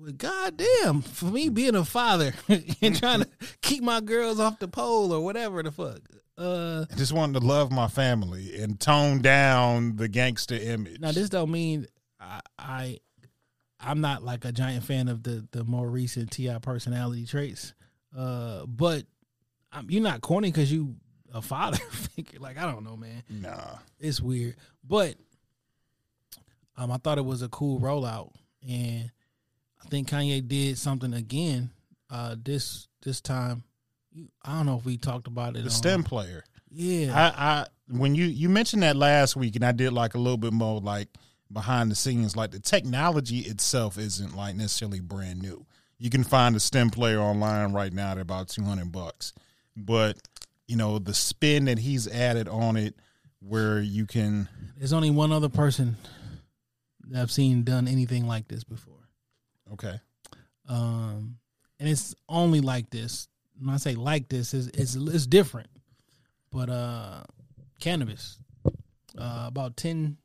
Well, goddamn, for me being a father and trying to keep my girls off the pole or whatever the fuck. Uh, I just wanted to love my family and tone down the gangster image. now this don't mean I, I I'm not like a giant fan of the the more recent T.I. personality traits. Uh, but you're not corny because you a father figure. Like I don't know, man. nah. it's weird. But um, I thought it was a cool rollout, and I think Kanye did something again. Uh, this this time, You- I don't know if we talked about it. The on- STEM player. yeah. I, I when you you mentioned that last week, and I did like a little bit more like behind the scenes. Like the technology itself isn't like necessarily brand new. You can find a STEM player online right now at about two hundred bucks, but you know the spin that he's added on it, where you can There's only one other person that I've seen done anything like this before. Okay, um, and it's only like this. When I say like this, is it's it's different. But uh, Canibus, uh, about ten,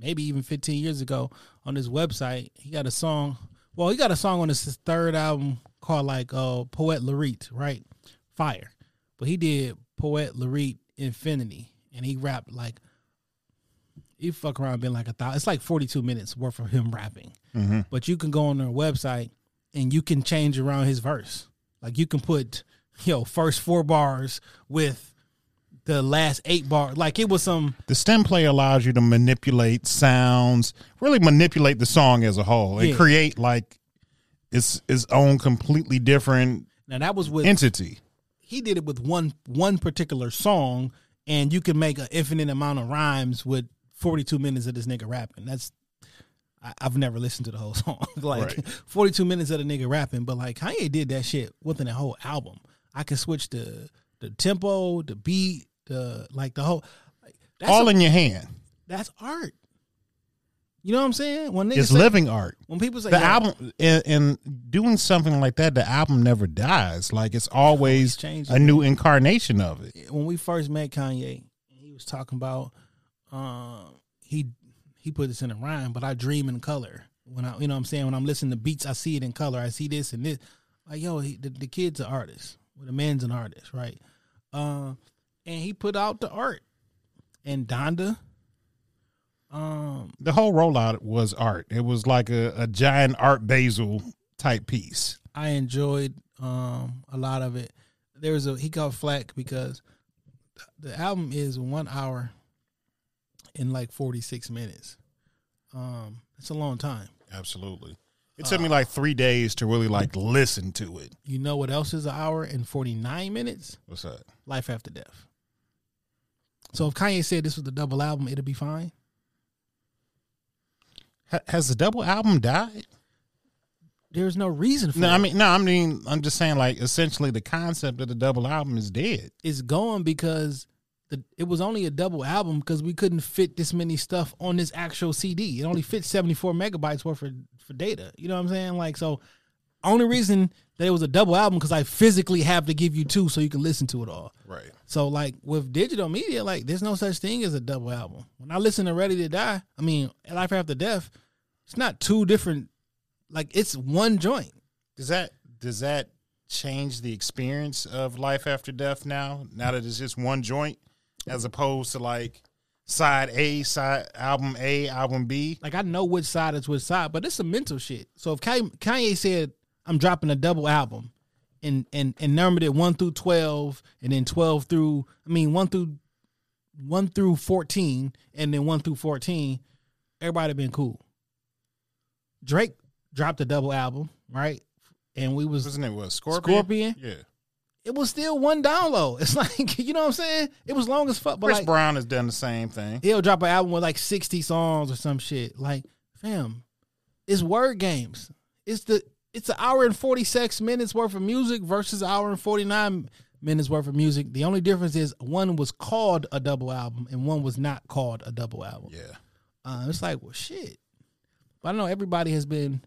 maybe even fifteen years ago, on this website, he got a song. Well, he got a song on his third album called like uh, Poet Laureate, right? Fire. But he did Poet Laureate Infinity, and he rapped like he fuck around been like a thousand. It's like forty two minutes worth of him rapping. Mm-hmm. But you can go on their website and you can change around his verse. Like you can put, yo, first four bars with the last eight bar. Like it was some the STEM play allows you to manipulate sounds, really manipulate the song as a whole, and Yeah. create like its its own completely different now that was with entity. he did it with one one particular song, and you can make an infinite amount of rhymes with forty two minutes of this nigga rapping. That's I, I've never listened to the whole song. like Right. forty two minutes of the nigga rapping, but like Kanye did that shit within a whole album. I can switch the the tempo, the beat, the like the whole. Like, that's All a- in your hand. that's art. You know what I'm saying? When It's say- living art. When people say the album and, and doing something like that, the album never dies. Like it's always changing, a new incarnation of it. when we first met Kanye, he was talking about uh, he he put this in a rhyme, but I dream in color. When I you know what I'm saying when I'm listening to beats, I see it in color. I see this and this. Like yo, he, the, the kid's an artist. Well, the man's an artist, right? Uh, and he put out the art. And Donda, um, The whole rollout was art. It was like a, a giant Art Basel type piece. I enjoyed um a lot of it. There was a he got flack because the album is one hour in like 46 minutes. Um, it's a long time. Absolutely. It took me like three days to really like listen to it. You know what else is an hour and 49 minutes? What's that? Life After Death. So if Kanye said this was the double album, it'll be fine. Ha- has the double album died? There's no reason for No, it. I mean, no, I mean, I'm just saying, like, essentially, the concept of the double album is dead. it's going because the, it was only a double album because we couldn't fit this many stuff on this actual CD. It only fits 74 megabytes worth of for data. You know what I'm saying? Like so only reason that it was a double album because I physically have to give you two so you can listen to it all. Right. So like with digital media, like there's no such thing as a double album. When I listen to Ready to Die, I mean Life After Death, it's not two different like it's one joint. Does that does that change the experience of life after death now? Now that it's just one joint, as opposed to like side A, side album A, album B. Like I know which side is which side, but it's some mental shit. So if Kanye, said I'm dropping a double album, and and and numbered it one through twelve, and then twelve through I mean one through one through fourteen, and then one through fourteen, everybody been cool. Drake dropped a double album, right? And we was Wasn't it what Scorpion? Scorpion? Yeah. It was still one download. It's like you know what I'm saying? It was long as fuck, but Chris like Brown has done the same thing. he'll drop an album with like 60 songs or some shit. Like, fam, it's word games. It's the it's an hour and 46 minutes worth of music versus an hour and 49 minutes worth of music. The only difference is one was called a double album and one was not called a double album. Yeah. Uh, it's like, well, shit. But I don't know everybody has been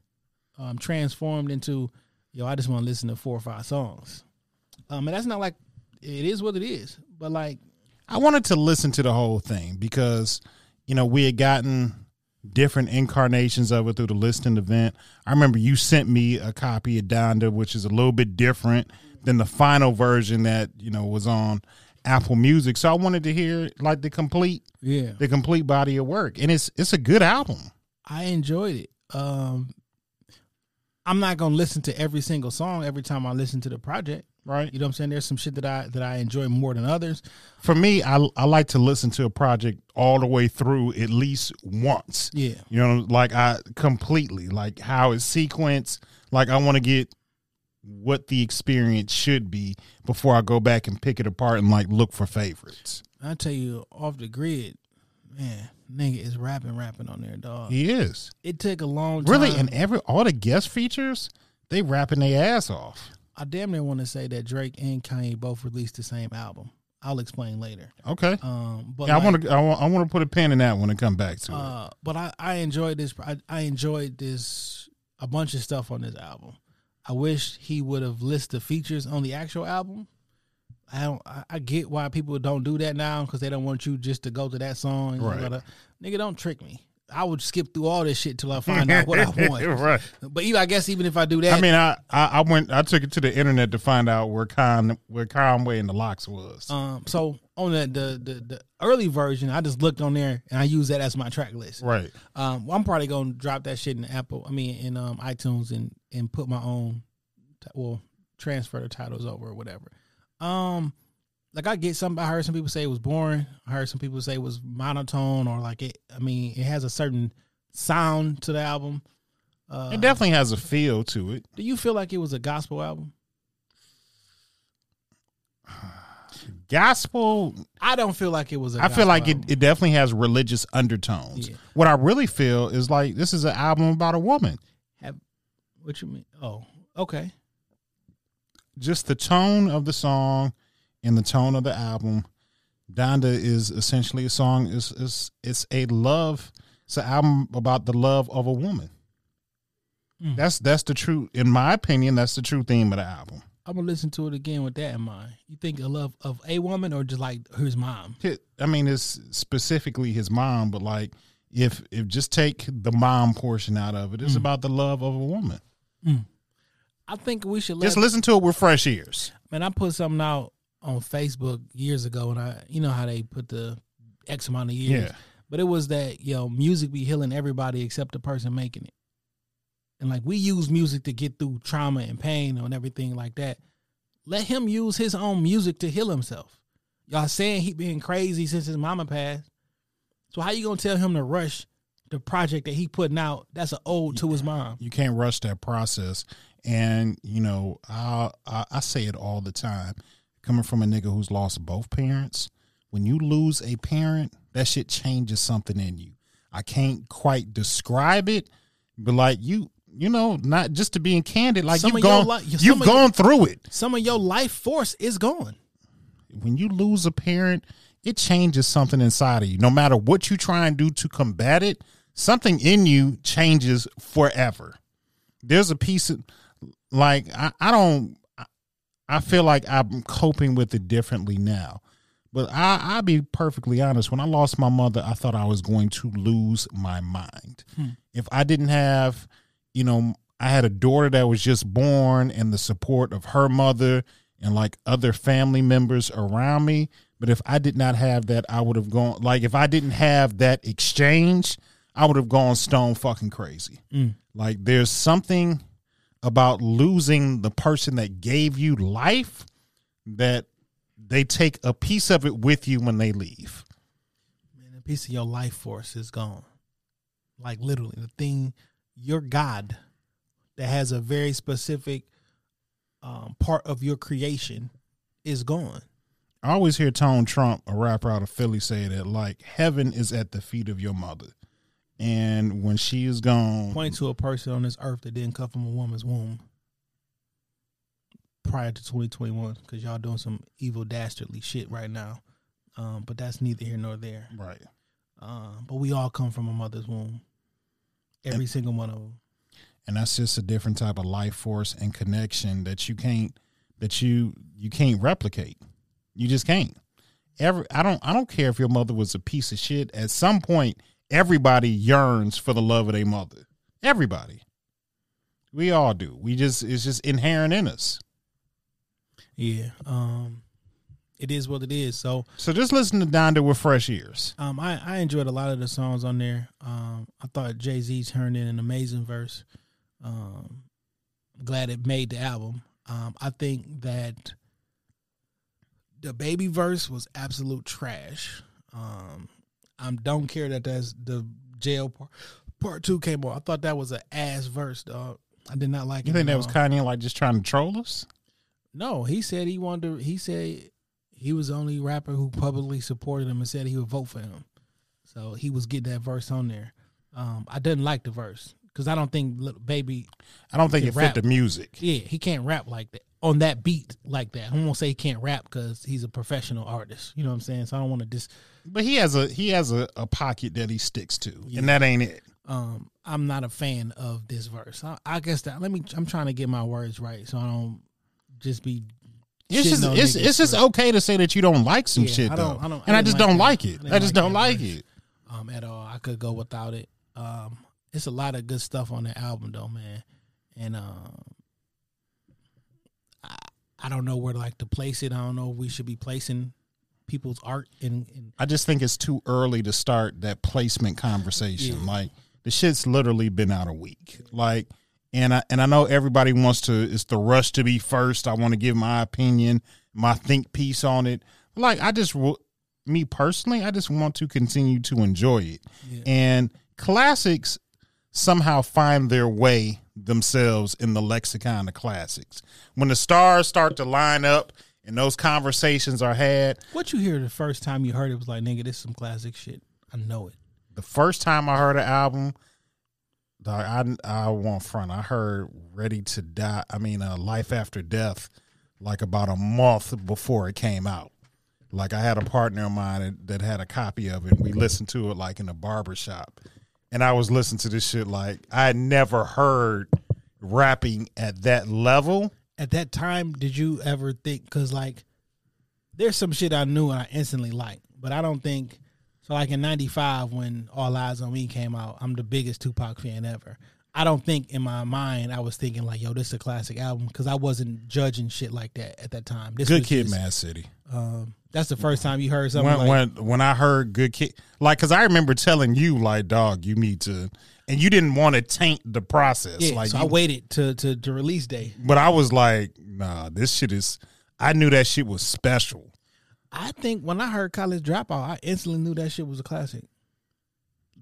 um, transformed into, yo, I just want to listen to four or five songs. Um, and that's not like it is what it is. But like, I wanted to listen to the whole thing because, you know, we had gotten different incarnations of it through the listening event. I remember you sent me a copy of Donda, which is a little bit different than the final version that, you know, was on Apple Music. So I wanted to hear like the complete yeah, the complete body of work. And it's it's a good album. I enjoyed it. Um, I'm not gonna listen to every single song every time I listen to the project. Right. You know what I'm saying? There's some shit that I that I enjoy more than others. For me, I I like to listen to a project all the way through at least once. Yeah. You know, like I completely like how it's sequenced. Like I want to get what the experience should be before I go back and pick it apart and like look for favorites. I tell you, off the grid, man, nigga is rapping, rapping on there, dog. He is It took a long time. really, and every all the guest features, they rapping their ass off. I damn near want to say that Drake and Kanye both released the same album. I'll explain later. Okay, Um, but yeah, I want to I want I want to put a pin in that when it come back to it. Uh, but I, I enjoyed this. I, I enjoyed this a bunch of stuff on this album. I wish he would have listed the features on the actual album. I don't. I, I get why people don't do that now because they don't want you just to go to that song. Right. gotta- nigga, don't trick me. I would skip through all this shit till I find out what I want. right. But even I guess even if I do that, I mean, I, I I went I took it to the internet to find out where Con where Conway and the LOX was. um, so on the, the the the early version, I just looked on there and I used that as my track list. right. Um, well, I'm probably gonna drop that shit in Apple. I mean, in um, iTunes and and put my own, well, transfer the titles over or whatever. Um, like I get some. I heard some people say it was boring. I heard some people say it was monotone or like it. I mean, it has a certain sound to the album. Uh, It definitely has a feel to it. do you feel like it was a gospel album? Gospel, I don't feel like it was. a I feel like gospel it, it definitely has religious undertones. Yeah. What I really feel is like this is an album about a woman. Have, what you mean? Oh, okay. Just the tone of the song and the tone of the album. Donda is essentially a song. Is is it's a love. It's an album about the love of a woman. Mm. That's that's the true, in my opinion. That's the true theme of the album. I'm gonna listen to it again with that in mind. You think a love of a woman or just like his mom? I mean, it's specifically his mom, but like if if just take the mom portion out of it, it's about the love of a woman. I think we should. Just listen to it with fresh ears. man, I put something out on Facebook years ago, and I, you know how they put the X amount of years, Yeah. but it was that you know music be healing everybody except the person making it, and like we use music to get through trauma and pain and everything like that. Let him use his own music to heal himself. Y'all saying he been crazy since his mama passed. So how you gonna tell him to rush the project that he putting out? That's an ode to his mom. You can't rush that process. And you know, I, I I say it all the time. Coming from a nigga who's lost both parents, when you lose a parent, that shit changes something in you. I can't quite describe it, but like you, you know, not just to being candid, like Some you've gone, li- you've your- gone through it. Some of your life force is gone. when you lose a parent, it changes something inside of you. No matter what you try and do to combat it, something in you changes forever. There's a piece of like I, I don't I- feel like I'm coping with it differently now. But I, I'll be perfectly honest. When I lost my mother, I thought I was going to lose my mind. Hmm. If I didn't have, you know, I had a daughter that was just born and the support of her mother and like other family members around me. But if I did not have that, I would have gone, like, if I didn't have that exchange, I would have gone stone fucking crazy. Hmm. Like, there's something about losing the person that gave you life that they take a piece of it with you when they leave. Man, a piece of your life force is gone. Like literally, the thing, your God, that has a very specific um, part of your creation, is gone. I always hear Tone Trump, a rapper out of Philly, say that like heaven is at the feet of your mother. And when she is gone, Point to a person on this earth that didn't come from a woman's womb prior to 2021, because y'all doing some evil dastardly shit right now. Um, but that's neither here nor there. right. Uh, but we all come from a mother's womb. Every single one of them. And that's just a different type of life force and connection that you can't that you you can't replicate. You just can't. Every I don't I don't care if your mother was a piece of shit. At some point, everybody yearns for the love of their mother. Everybody. We all do. We just it's just inherent in us. Yeah. Um, it is what it is. So So just listen to Donda with fresh ears. um, I, I enjoyed a lot of the songs on there. Um, I thought Jay Z turned in an amazing verse. Um, glad it made the album. Um, I think that the baby verse was absolute trash. Um, I don't care that that's the jail part. Part two came on. I thought that was an ass verse, dog. I did not like You it. You think at that was all. Kanye like just trying to troll us? No, he said he wanted. To, he said he was the only rapper who publicly supported him and said he would vote for him. So he was getting that verse on there. Um, I didn't like the verse because I don't think Lil Baby. I don't think it rap. fit the music. Yeah, he can't rap like that on that beat like that. I won't say he can't rap because he's a professional artist. You know what I'm saying? So I don't want to just. But he has a he has a, a pocket that he sticks to, and that ain't it. Um, I'm not a fan of this verse. I, I guess that. Let me. I'm trying to get my words right so I don't just be. It's just it's it's just okay to say that you don't like some Yeah, shit I though, I and I just like don't that. like it. I just like don't like verse. it. um, at all. I could go without it. Um, it's a lot of good stuff on the album though, man. And um, I, I don't know where to like to place it. I don't know if we should be placing people's art in. in I just think it's too early to start that placement conversation. Yeah. Like the shit's literally been out a week. Like and I and I know everybody wants to it's the rush to be first. I want to give my opinion, my think piece on it. Like I just me personally, I just want to continue to enjoy it. And classics somehow find their way themselves in the lexicon of classics. When the stars start to line up and those conversations are had, what you hear the first time you heard it was like, nigga, this is some classic shit. I know it. the first time I heard an album, dog, I I won't front. I heard "Ready to Die." I mean, uh, "Life After Death," like about a month before it came out. Like I had a partner of mine that, that had a copy of it. And We listened to it like in a barber shop, and I was listening to this shit like I had never heard rapping at that level. At that time, did you ever think? Because like, there's some shit I knew and I instantly liked, but I don't think. So like in '95 when All Eyez on Me came out, I'm the biggest Tupac fan ever. I don't think in my mind I was thinking like, "Yo, this is a classic album" because I wasn't judging shit like that at that time. This Good Kid, just, Mad City. Um, that's the first time you heard something when like, when when I heard Good Kid, like, because I remember telling you, like, dog, you need to, and you didn't want to taint the process, yeah. like, so you- I waited to, to to release day. but I was like, nah, this shit is. I knew that shit was special. I think when I heard College Dropout, I instantly knew that shit was a classic.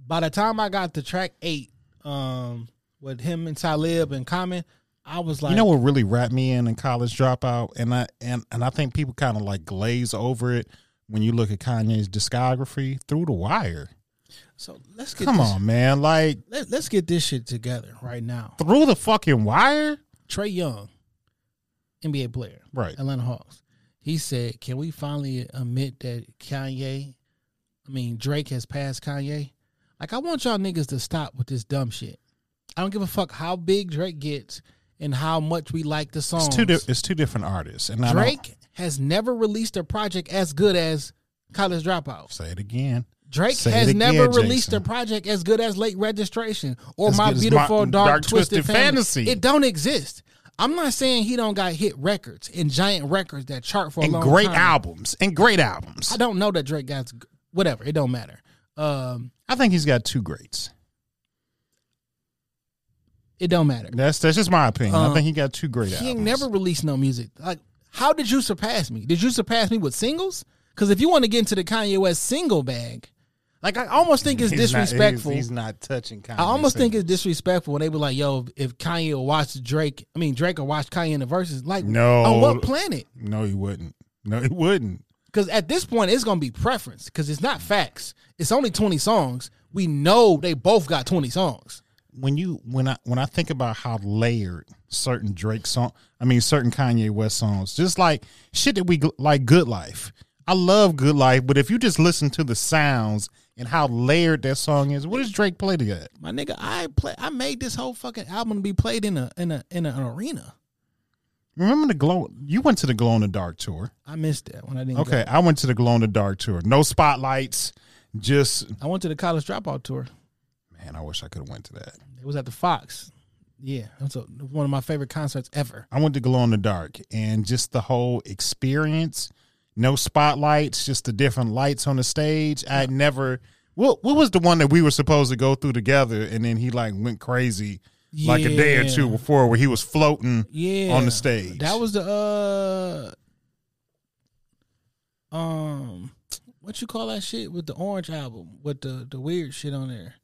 By the time I got to track eight, um, with him and Talib and Common, I was like, you know what really wrapped me in in college dropout, and I and and I think people kind of like glaze over it when you look at Kanye's discography through the wire. So let's get Come this, on, man, like Let, let's get this shit together right now. through the fucking wire. Trae Young, NBA player, Right. Atlanta Hawks. He said, "Can we finally admit that Kanye, I mean Drake, has passed Kanye? Like, I want y'all niggas to stop with this dumb shit. I don't give a fuck how big Drake gets and how much we like the songs. It's two. Di- it's two different artists, and Drake has never released a project as good as College Dropout. say it again. Drake Say has again, never released Jason. a project as good as Late Registration or As My Beautiful My- Dark, Dark Twisted, Twisted Fantasy. Fantasy. It don't exist. I'm not saying he don't got hit records and giant records that chart for a And long great time. albums, and great albums. I don't know that Drake got whatever. It don't matter. Um, I think he's got two greats. it don't matter. That's that's just my opinion. I Um, think he got two great He never released no music. Like, how did you surpass me? Did you surpass me with singles? Because if you want to get into the Kanye West single bag, like I almost think it's He's not- he's- disrespectful. he's, not touching. Kanye I almost think it's disrespectful when they were like, "Yo, if Kanye watched Drake, I mean Drake will watch Kanye in the Verzuz." Like, No. on what planet? No, he wouldn't. No, he wouldn't. Because at this point, it's gonna be preference. Because it's not facts. It's only twenty songs. We know they both got twenty songs. when you when I when I think about how layered certain Drake song, I mean certain Kanye West songs, just like shit that we like, Good Life. I love Good Life, but if you just listen to the sounds and how layered that song is, what does Drake play to that? My nigga, I play. I made this whole fucking album to be played in a in a in an arena. Remember the glow? You went to the Glow in the Dark tour. I missed that when I didn't. Okay. I went to the Glow in the Dark tour. No spotlights, just I went to the college dropout tour. man. I wish I could have went to that. It was at the Fox. Yeah, that's a, one of my favorite concerts ever. I went to Glow in the Dark and just the whole experience. No spotlights, just the different lights on the stage. I had never. What what was the one that we were supposed to go through together, and then he like went crazy like a day or two before, where he was floating Yeah, on the stage. That was the uh, um, what you call that shit with the Orange album with the the weird shit on there.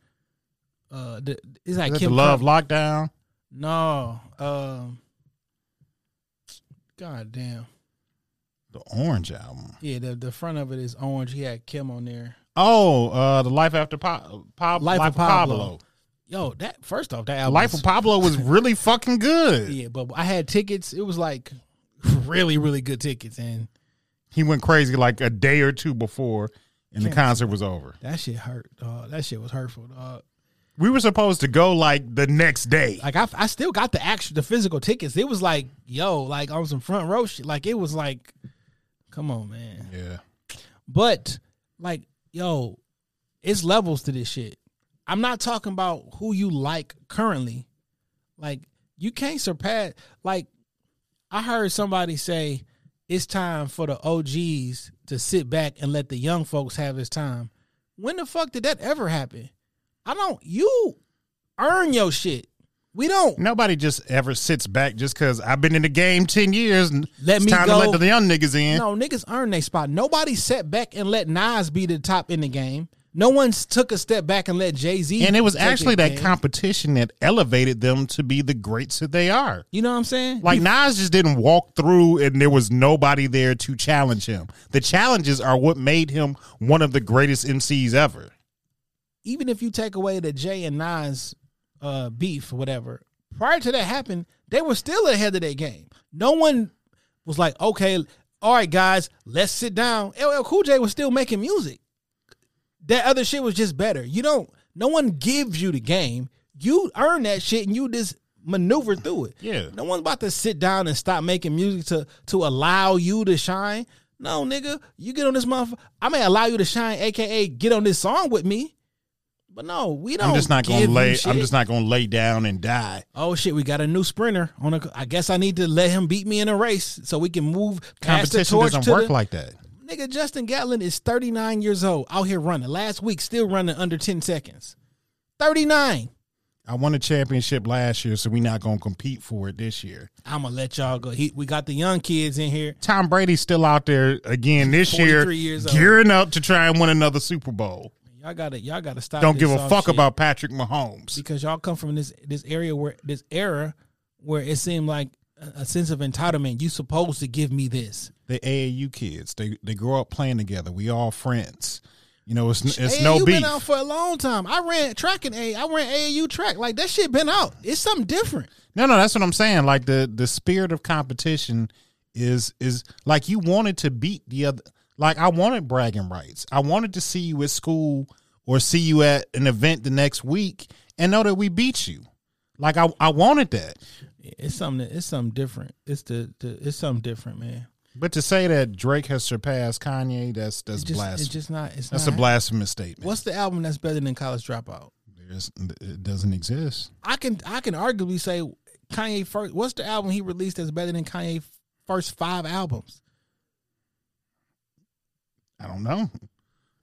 Uh, the, it's like Is that Kim the Love Lockdown. No, um, god damn. The Orange album. Yeah, the the front of it is orange. He had Kim on there. Oh, uh, the Life After pa- Pa- Life, Life of Pablo. Yo, that first off, that album Life of Pablo was really fucking good. Yeah, but I had tickets. It was like really, really good tickets, and He went crazy like a day or two before, and the concert was over. that shit hurt. Dog. That shit was hurtful. Dog. We were supposed to go like the next day. Like I, I still got the actual, the physical tickets. It was like, yo, like on some front row shit. Like it was like, come on, man. Yeah. But like, yo, it's levels to this shit. I'm not talking about who you like currently. Like you can't surpass. Like I heard somebody say, it's time for the OGs to sit back and let the young folks have his time. When the fuck did that ever happen? I don't. You earn your shit. We don't. Nobody just ever sits back just because I've been in the game 10 years and Let it's me time go. to let the young niggas in. No, niggas earn their spot. Nobody sat back and let Nas be the top in the game. No one took a step back and let Jay Z. And it was actually that competition that elevated them to be the greats that they are. You know what I'm saying? Like He- Nas just didn't walk through and there was nobody there to challenge him. The challenges are what made him one of the greatest MCs ever. even if you take away the Jay and Nas uh, beef or whatever, prior to that happened, they were still ahead of their game. No one was like, okay, all right, guys, let's sit down. LL Cool J was still making music. That other shit was just better. You don't. No one gives you the game. You earn that shit and you just maneuver through it. Yeah. No one's about to sit down and stop making music to to allow you to shine. No, nigga, you get on this motherfucker. I may allow you to shine, aka get on this song with me. But no, we don't. I'm just not gonna lay. I'm just not gonna lay down and die. Oh shit, we got a new sprinter on a. I guess I need to let him beat me in a race so we can move Competition doesn't work the, like that. Nigga, Justin Gatlin is 39 years old, out here running. Last week, still running under 10 seconds. 39. I won a championship last year, so we're not gonna compete for it this year. I'm gonna let y'all go. He, we got the young kids in here. Tom Brady's still out there again this year, 43 years old. gearing up to try and win another Super Bowl. Y'all gotta y'all gotta stop. Don't give a fuck about Patrick Mahomes. because y'all come from this this area where this era where it seemed like a, a sense of entitlement. You supposed to give me this. The AAU kids, they they grow up playing together. We all friends. You know, it's it's AAU no beef. been out for a long time. I ran track in A. I ran AAU track. Like that shit been out. It's something different. No, no, that's what I'm saying. Like the the spirit of competition is is like you wanted to beat the other. Like I wanted bragging rights. I wanted to see you at school or see you at an event the next week and know that we beat you. Like I I wanted that. It's something. It's something different. It's the, the it's something different, man. But to say that Drake has surpassed Kanye, that's that's It's just, blasphemy. it's just not. It's that's not a blasphemous statement. What's the album that's better than College Dropout? There's, it doesn't exist. I can I can arguably say Kanye first. What's the album he released that's better than Kanye first five albums? I don't know.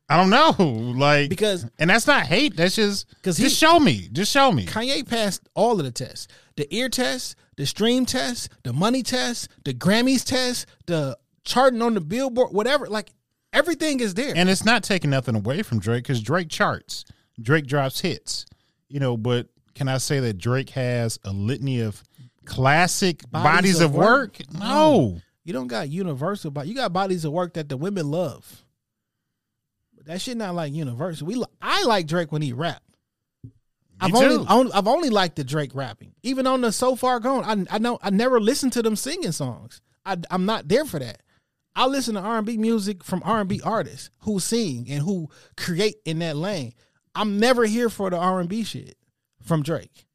I don't know. Like Because and that's not hate. That's just because just show me. Just show me. Kanye passed all of the tests: the ear test, the stream test, the money test, the Grammys test, the charting on the Billboard, whatever. Like everything is there. And it's not taking nothing away from Drake because Drake charts. Drake drops hits. You know, but can I say that Drake has a litany of classic bodies, of, work? No. you don't got universal, but you got bodies of work that the women love. That shit not like universal. We li- I like Drake when he rap. I've too. only, only I've only liked the Drake rapping. Even on the So Far Gone, I I know I never listened to them singing songs. I I'm not there for that. I listen to R and B music from R and B artists who sing and who create in that lane. I'm never here for the R and B shit from Drake,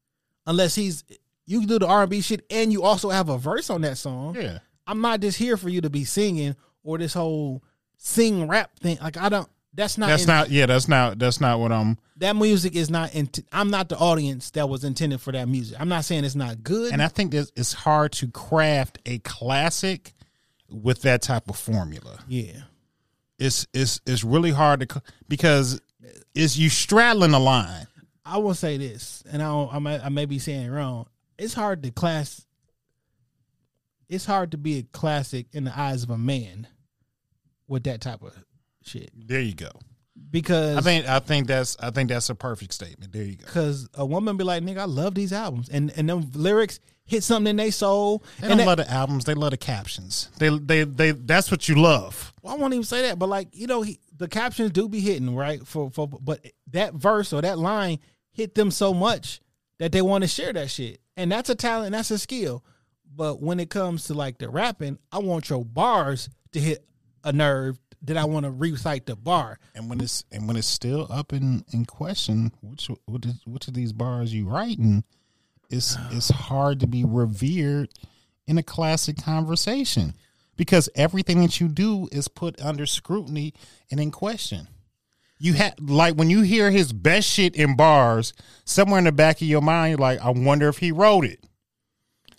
unless he's you do the R and B shit and you also have a verse on that song. Yeah. I'm not just here for you to be singing or this whole sing rap thing. Like I don't. That's not. That's in- not yeah, that's not that's not what I'm that music is not. Int- I'm not the audience that was intended for that music. I'm not saying it's not good. and I think that it's hard to craft a classic with that type of formula. yeah, It's it's it's really hard to because it's you straddling a line. I will say this, and I I, may, I may be saying it wrong. It's hard to class. It's hard to be a classic in the eyes of a man with that type of shit There you go. because I think I think that's I think that's a perfect statement. There you go. because a woman be like, "Nigga, I love these albums," and and them lyrics hit something in their soul. They and don't that- love the albums. They love the captions. They they they. That's what you love. Well, I won't even say that, but like you know, he, the captions do be hitting right for for, but that verse or that line hit them so much that they want to share that shit, and that's a talent, that's a skill. But when it comes to like the rapping, I want your bars to hit a nerve that I want to recite the bar. And when it's and when it's still up in in question, which which, which of these bars you writing, it's it's hard to be revered in a classic conversation because everything that you do is put under scrutiny and in question. You have like when you hear his best shit in bars, somewhere in the back of your mind, you're like, I wonder if he wrote it.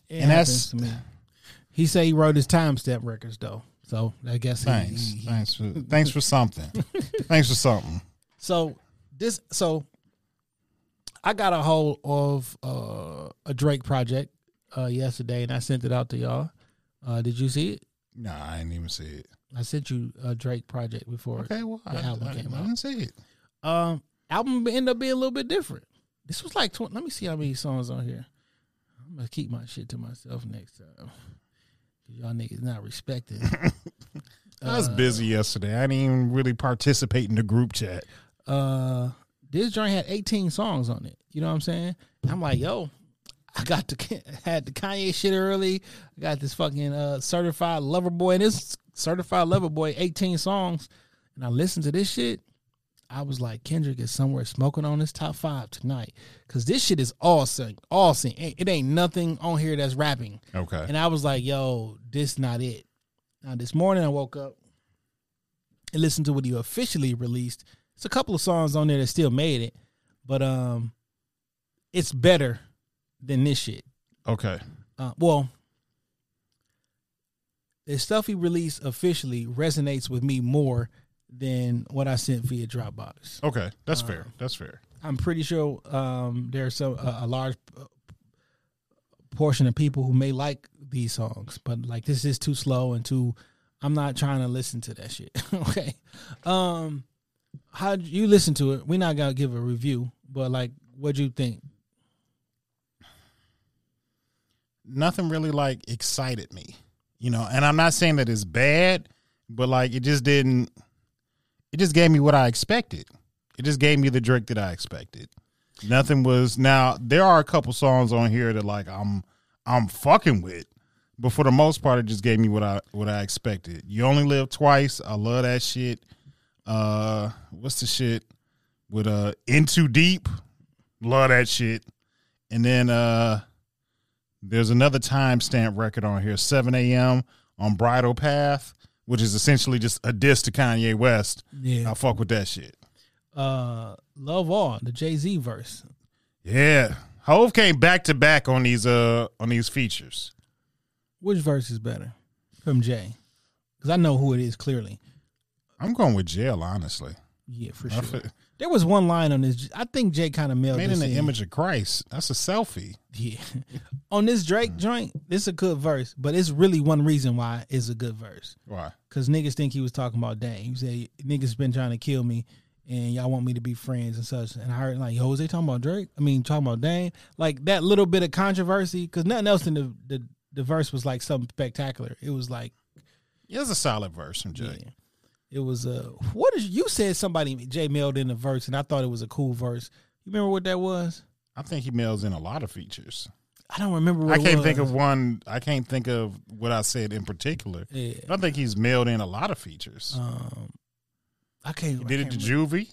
It And that's-. He say he wrote his timestamp records though, so I guess Thanks, he- he- thanks for thanks for something. thanks for something. So this so I got a hold of uh, a Drake project uh, yesterday and I sent it out to y'all. Uh, did you see it? No, I didn't even see it. I sent you a Drake project before. Okay, well, the I, album I- came I out. didn't see it. Um, album ended up being a little bit different. This was like 20, let me see how many songs on here. I'm gonna keep my shit to myself next time. Y'all niggas not respected. I was busy yesterday. I didn't even really participate in the group chat. uh this joint had 18 songs on it. You know what I'm saying? I'm like, yo, I got the had the Kanye shit early. I got this fucking uh certified lover boy and this certified lover boy 18 songs. And I listened to this shit. I was like, Kendrick is somewhere smoking on his top five tonight. Cause this shit is all sing, all sing. It it ain't nothing on here that's rapping. Okay. And I was like, yo, this not it. Now this morning I woke up and listened to what he officially released. It's a couple of songs on there that still made it, but um it's better than this shit. Okay. Uh, well, the stuff he released officially resonates with me more than what I sent via Dropbox. Okay. That's Uh, fair. That's fair. I'm pretty sure um, there's some a, a large uh, portion of people who may like these songs, but like this is too slow and too. I'm not trying to listen to that shit. okay, um, How you listen to it? We're not gonna give a review, but like, what'd you think? Nothing really like excited me, you know. And I'm not saying that it's bad, but like it just didn't. It just gave me what I expected. It just gave me the Drake that I expected. Nothing was now. There are a couple songs on here that like I'm I'm fucking with, but for the most part, it just gave me what I what I expected. You only live twice. I love that shit. Uh, what's the shit with uh Into Deep? Love that shit. And then uh, there's another timestamp record on here, 7 a.m. on Bridle Path, which is essentially just a diss to Kanye West. Yeah. I fuck with that shit. Uh, Love All, the Jay Z verse. Yeah. Hove came back to back on these uh on these features. Which verse is better from Jay? Because I know who it is clearly. I'm going with jail, honestly. Yeah, for I sure. There was one line on this. I think Jay kind of mailed Made in the in. image of Christ. That's a selfie. Yeah. on this Drake mm. joint, this is a good verse, but it's really one reason why it's a good verse. Why? Cause niggas think he was talking about Dame. He said niggas been trying to kill me, and y'all want me to be friends and such. And I heard like, yo, was they talking about Drake? I mean, talking about Dame? Like that little bit of controversy, cause nothing else in the the, the verse was like something spectacular. It was like, It was a solid verse from Jay. yeah. It was uh, what is you said somebody Jay mailed in a verse, and I thought it was a cool verse. You remember what that was? I think he mails in a lot of features. I don't remember. What I can't think of one. I can't think of what I said in particular. Yeah. I think he's mailed in a lot of features. Um, I can't. he did I it to can't remember. Juvie.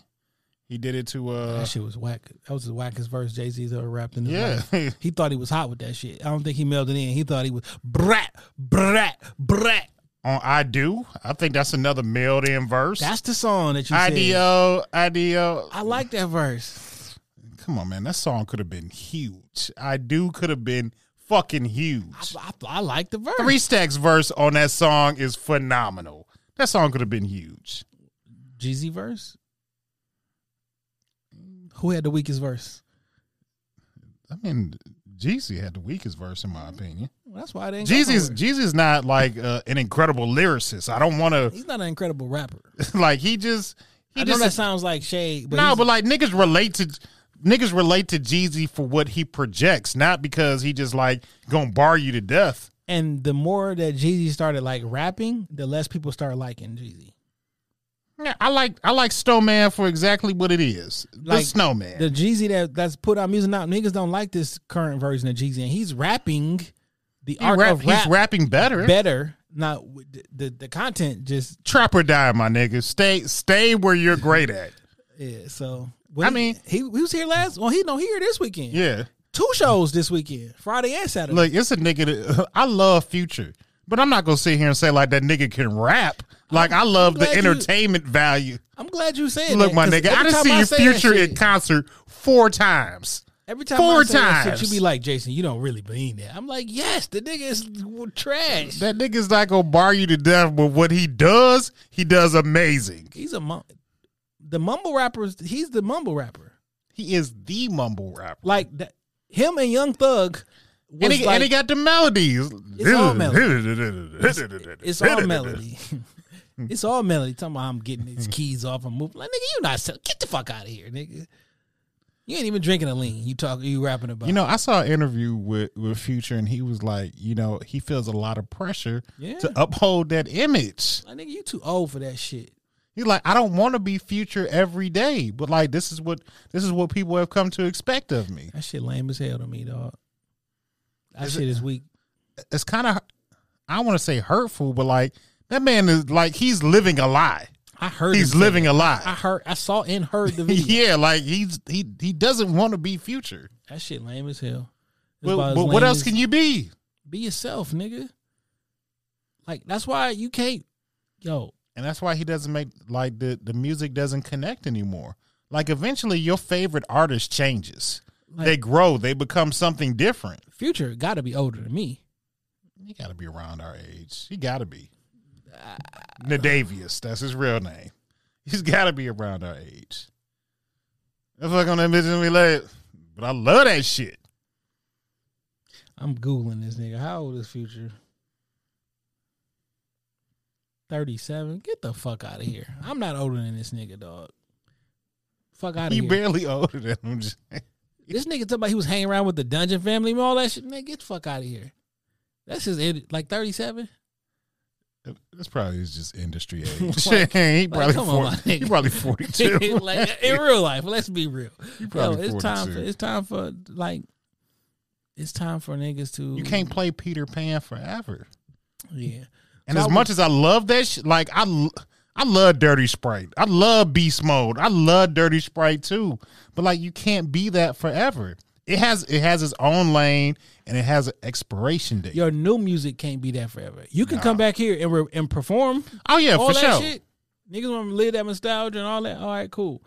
He did it to uh That shit was whack. That was the wackest verse Jay Z's ever rapped in his Yeah. life. He thought he was hot with that shit. I don't think he mailed it in. He thought he was brat, brat, brat. On I do. I think that's another mailed in verse. That's the song that you said. IDO, IDO. I do. I like that verse. Come on, man. That song could have been huge. I do could have been fucking huge. I, I like the verse. Three Stacks verse on that song is phenomenal. That song could have been huge. Jeezy verse. Who had the weakest verse? I mean, Jeezy had the weakest verse in my opinion. That's why they ain't Jeezy's. Jeezy's not like uh, an incredible lyricist. I don't want to He's not an incredible rapper. like he just he I know that sounds like shade, but no, but like niggas relate to niggas relate to Jeezy for what he projects, not because he just like gonna bar you to death. and the more that Jeezy started like rapping, the less people started liking Jeezy. Yeah, I like I like Snowman for exactly what it is. the Like, Snowman. The Jeezy that that's put out music now, niggas don't like this current version of Jeezy, and he's rapping the He art rap- of rap he's rapping better. better. Not the, the the content just Trap or die, my nigga. Stay stay where you're great at. yeah. So I he- mean- he, he was here last. Well, he no here this weekend. Yeah. two shows this weekend, Friday and Saturday. Look, it's a nigga that I love Future, but I'm not gonna sit here and say like that nigga can rap. Like I love the glad you- entertainment value. I'm glad you said Look, that, my nigga, I done time seen Future in concert four times. Every time Four I say that times. shit, you be like, Jason, you don't really mean that. I'm like, yes, the nigga is trash. That nigga's not gonna bar you to death, but what he does, he does amazing. He's a mum- the mumble rappers. He's the mumble rapper. He is the mumble rapper. Like that, him and Young Thug. And he, like, and he got the melodies. It's all melody. it's all melody. it's all melody. Talking about I'm getting these keys off and moving. Like nigga, you not sell- get the fuck out of here, nigga. You ain't even drinking a lean. You talk. You rapping about. You know, I saw an interview with, with Future, and he was like, you know, he feels a lot of pressure Yeah. to uphold that image. like nigga, you too old for that shit. He's like, I don't want to be Future every day, but like, this is what this is what people have come to expect of me. That shit lame as hell to me, dog. That Is shit it- is weak. It's kind of, I want to say hurtful, but like that man is like he's living a lie. I heard He's living a lie. I heard. I saw and heard the video. yeah, like he's he he doesn't want to be Future. That shit lame as hell. It's But, but what else can you be? be yourself, nigga? Like that's why you can't. Yo, and that's why he doesn't make like the the music doesn't connect anymore. Like eventually, your favorite artist changes. Like- they grow. They become something different. Future got to be older than me. He got to be around our age. He got to be. Nayvadius, that's his real name. He's got to be around our age. That's like on that mission we let. But I love that shit. I'm googling this nigga. How old is Future? Thirty-seven. Get the fuck out of here. I'm not older than this nigga, dog. Fuck out of here. He barely older than him. This nigga talking about he was hanging around with the Dungeon family and all that shit. Man, get the fuck out of here. That's his like thirty That's probably his just industry age. Like- he like, probably on, 40, my he probably forty two. like in real life. Let's be real. Yo, probably it's time for 42. it's time for like it's time for niggas to you can't play Peter Pan forever. yeah. And So as much as I love that shit, like I, l- I love Dirty Sprite. I love Beast Mode. I love Dirty Sprite too. But like, you can't be that forever. It has it has its own lane and it has an expiration date. Your new music can't be that forever. You can come back here and re- and perform oh yeah, for that sure. shit. Niggas want to live that nostalgia and all that. All right, cool.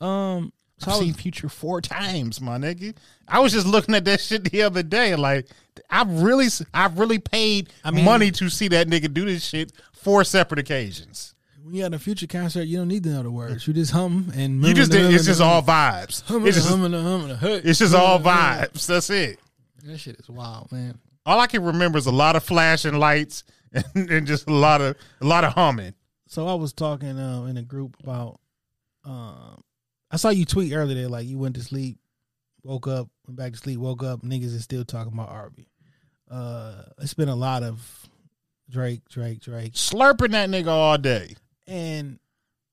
Um, so I've was- seen Future four times, my nigga. I was just looking at that shit the other day. Like, I really, I really paid I mean- money to see that nigga do this shit four separate occasions. When you at a future concert, you don't need to know the words. You just hum and You just did. It's just all vibes. It's just, It's it's just all vibes. That's it. That shit is wild, man. All I can remember is a lot of flashing lights and, and just a lot of a lot of humming. So I was talking uh, in a group about. Um, I saw you tweet earlier, that like you went to sleep, woke up, went back to sleep, woke up. Niggas is still talking about Arby. Uh, it's been a lot of Drake, Drake, Drake, Slurping that nigga all day. And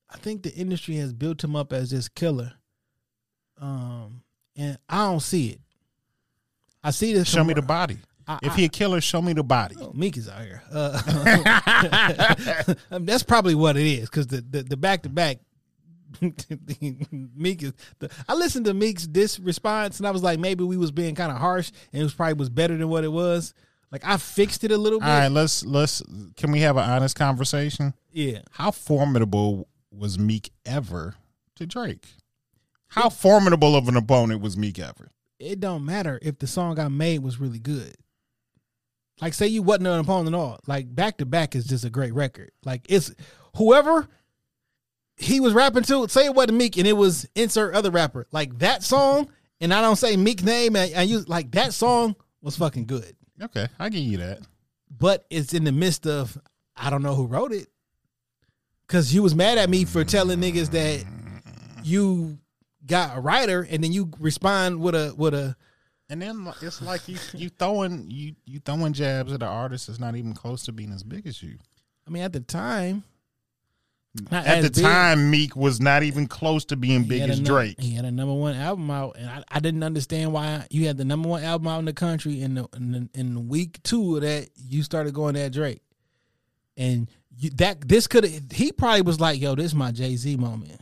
I think the industry has built him up as this killer. Um, and I don't see it. I see this. Show me the body. I- If he a killer, show me the body. Oh, Meek is out here. Uh, I mean, that's probably what it is because the the back to back. Meek is. The, I listened to Meek's this response and I was like, maybe we was being kind of harsh and it was probably was better than what it was. Like I fixed it a little bit. All right, let's let's. Can we have an honest conversation? Yeah, How formidable was Meek ever to Drake? How formidable of an opponent was Meek ever? it don't matter if the song I made was really good. Like say you wasn't an opponent at all. Like back to back is just a great record. Like it's whoever he was rapping to, say it wasn't Meek and it was insert other rapper. Like that song, and I don't say Meek name and I use like that song was fucking good. Okay, I give you that. But it's in the midst of I don't know who wrote it. Cause you was mad at me for telling niggas that you got a writer and then you respond with a with a And then it's like you you throwing you you throwing jabs at an artist that's not even close to being as big as you. I mean, at the time, not At the big. time, Meek was not even close to being He big as num- Drake. He had a number one album out, and I, I didn't understand why you had the number one album out in the country. In the in, the, in week two of that, you started going at Drake, and you, that this could he probably was like, "Yo, this is my Jay Z moment.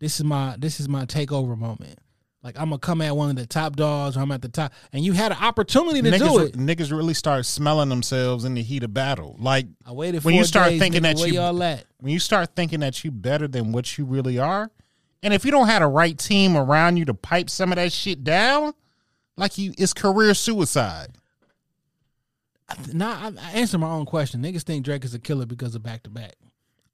This is my this is my takeover moment. Like I'm gonna come at one of the top dogs, or I'm at the top." And you had an opportunity to do it. niggas really start smelling themselves in the heat of battle. Like I waited when you start days, thinking nigga, that you y'all at? when you start thinking that you better than what you really are, and if you don't have the right team around you to pipe some of that shit down, like you, it's career suicide. Nah, I, I answer my own question. Niggas think Drake is a killer because of back to back.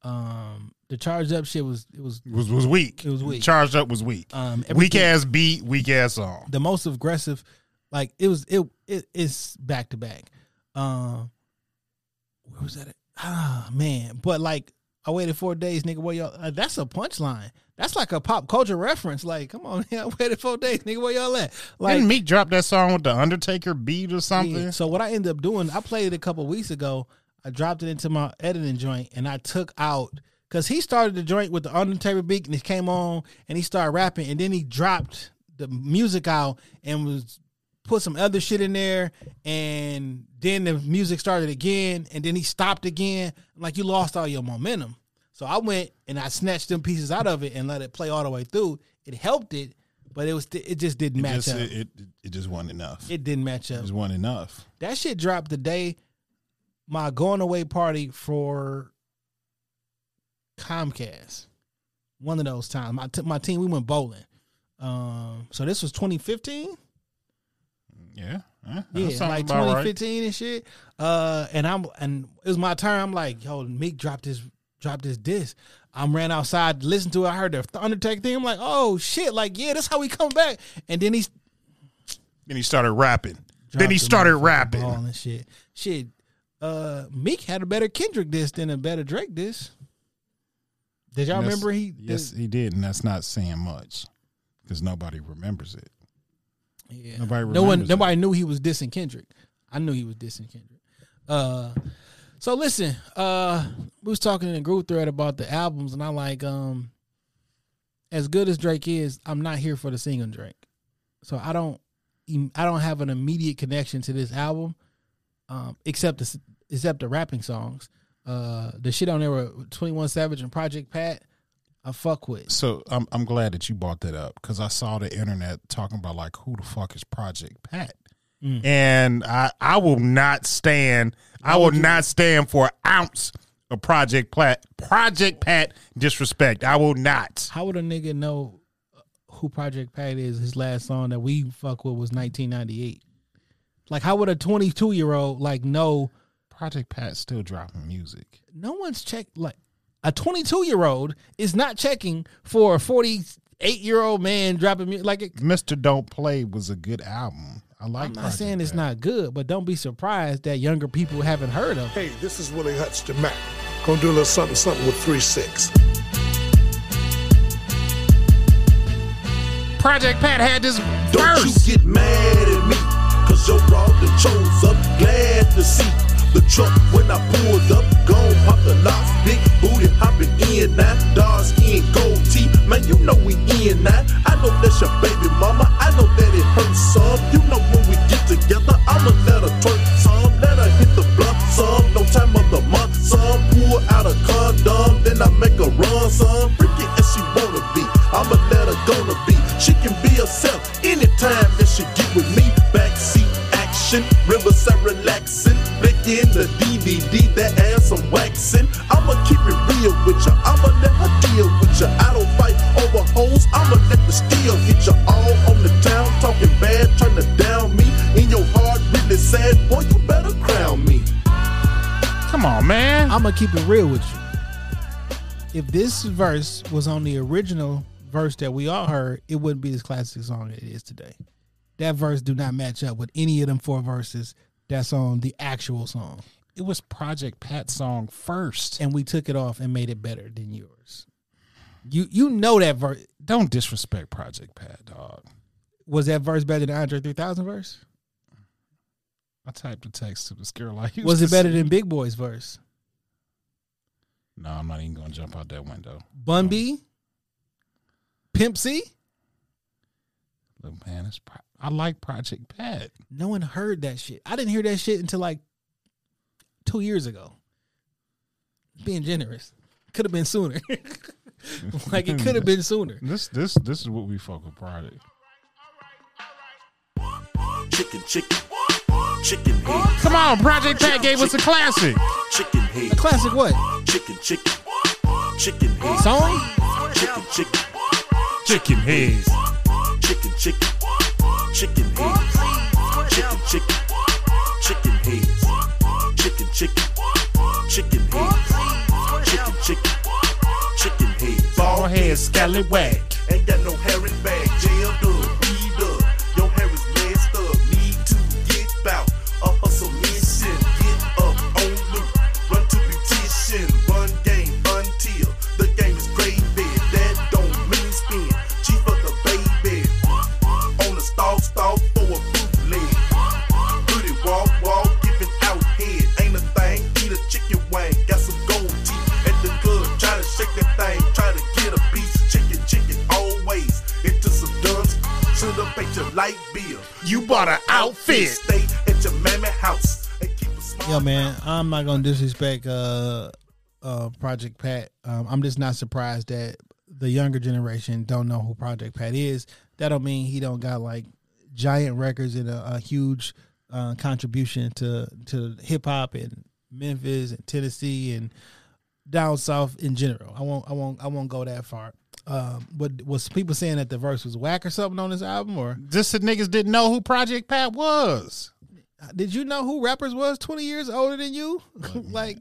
Um, the charged up shit was it was was was weak. It was weak. Charged up was weak. Um, weak ass beat, weak ass song. the most aggressive. Like it was it, it it's back to back. Um, where was that? At? Ah man, but like I waited four days, nigga. Where y'all? Uh, that's a punchline. That's like a pop culture reference. Like, come on, I waited four days, nigga. Where y'all at? Like, Didn't Meek drop that song with the Undertaker beat or something? Yeah. So what I ended up doing, I played it a couple weeks ago. I dropped it into my editing joint, and I took out because he started the joint with the Undertaker beat, and he came on, and he started rapping, and then he dropped the music out and was put some other shit in there, and then the music started again, and then he stopped again. Like you lost all your momentum. So I went and I snatched them pieces out of it and let it play all the way through. It helped it, but it was it just didn't It match just, up. it, it, it just wasn't enough. It, it didn't match up. just wasn't enough. That shit dropped the day my going away party for Comcast. One of those times, my t- my team we went bowling. Um, so this was 2015. Yeah, yeah, Yeah, like about right. 2015 and shit. Uh, and I'm and it was my turn. I'm like, yo, Meek dropped this dropped this disc. I'm ran outside listened to it. I heard the Undertaker thing. I'm like, oh shit, like yeah, that's how we come back. And then he Then he started rapping. then he started rapping. ball and shit. Shit, uh, Meek had a better Kendrick disc than a better Drake disc. Did y'all remember he? Yes, he did, and that's not saying much because nobody remembers it. Yeah. Nobody no one. it. Nobody knew he was dissing Kendrick. I knew he was dissing Kendrick. Uh, so listen. Uh, we was talking in a group thread about the albums, and I like um, as good as Drake is, I'm not here for the singing Drake. So I don't. I don't have an immediate connection to this album, um, except the except the rapping songs. Uh, the shit on there with Twenty One Savage and Project Pat, I fuck with. So I'm I'm glad that you brought that up because I saw the internet talking about like who the fuck is Project Pat, Mm. and I I will not stand. I will not stand for an ounce of Project Pat Project Pat disrespect. I will not. How would a nigga know who Project Pat is? His last song that we fuck with was 1998. Like, how would a 22 year old like know? Project Pat's still dropping music. No one's checked. Like, a 22 year old is not checking for a 48 year old man dropping music. Like, it, Mr. Don't Play was a good album. I like. I'm not Project saying it's Pat. not good, but don't be surprised that younger people haven't heard of. Hey, this is Willie Hutch to Mac. Gonna do a little something, something with 3 6. Project Pat had this Don't verse. you get mad at me, cause your broad done chose up. Glad to see the truck when I pulled up. Gone pop the locks, big booty hopping in now. Dark skin, gold teeth, man, you know we in now. I know that's your baby mama, I know that it hurts some. You know when we get together, I'ma let her twerk some. Let her hit the blunt some, no time of the month some. Pull out a condom, then I make her run some. Freaky as she wanna be, I'ma let her gonna be. She can be herself anytime that she get with me. Backseat action, riverside relaxing. Flicking the DVD, that ass I'm waxing. I'ma keep it real with ya. I'ma let her deal with ya. I don't fight over hoes. I'ma let the steel hit ya. All on the town, talking bad, trying to down me. In your heart, really sad, boy, you better crown me. Come on, man. I'm gonna keep it real with you. If this verse was on the original verse that we all heard, it wouldn't be this classic song it is today. That verse do not match up with any of them four verses that's on the actual song. It was Project Pat's song first. And we took it off and made it better than yours. You you know that verse Don't disrespect Project Pat, dog. was that verse better than Andre 3000 verse? I typed a text to this girl. I Was it better see. than Big Boi's verse? No, I'm not even gonna jump out that window. Bun B? Pimp C? Look, man, it's pro- I like Project Pat. No one heard that shit. I didn't hear that shit until like two years ago. Being generous. Could have been sooner. like it could have been sooner. This this this is what we fuck with Project. Chicken, chicken, chicken head, Come on, Project Pat gave us a classic. chicken head, Classic what? chicken, chicken, chicken head, Song? chicken, chicken, Chicken heads. chicken, chicken, chicken heads, chicken, chicken, chicken heads, chicken, chicken, chicken heads, chicken, chicken, chicken heads. Ball head scallywag. Ain't got no hair in bag, jailed up, bought an outfit. Stay at your mammy house and. Yo, man, I'm not gonna disrespect uh uh Project Pat. Um, I'm just not surprised that the younger generation don't know who Project Pat is. That don't mean he don't got like giant records and a, a huge uh, contribution to to hip hop in Memphis and Tennessee and down south in general. I won't I won't I won't go that far. Um, but was people saying that the verse was whack or something on this album, or Just the niggas didn't know who Project Pat was. did you know who rappers was twenty years older than you? like,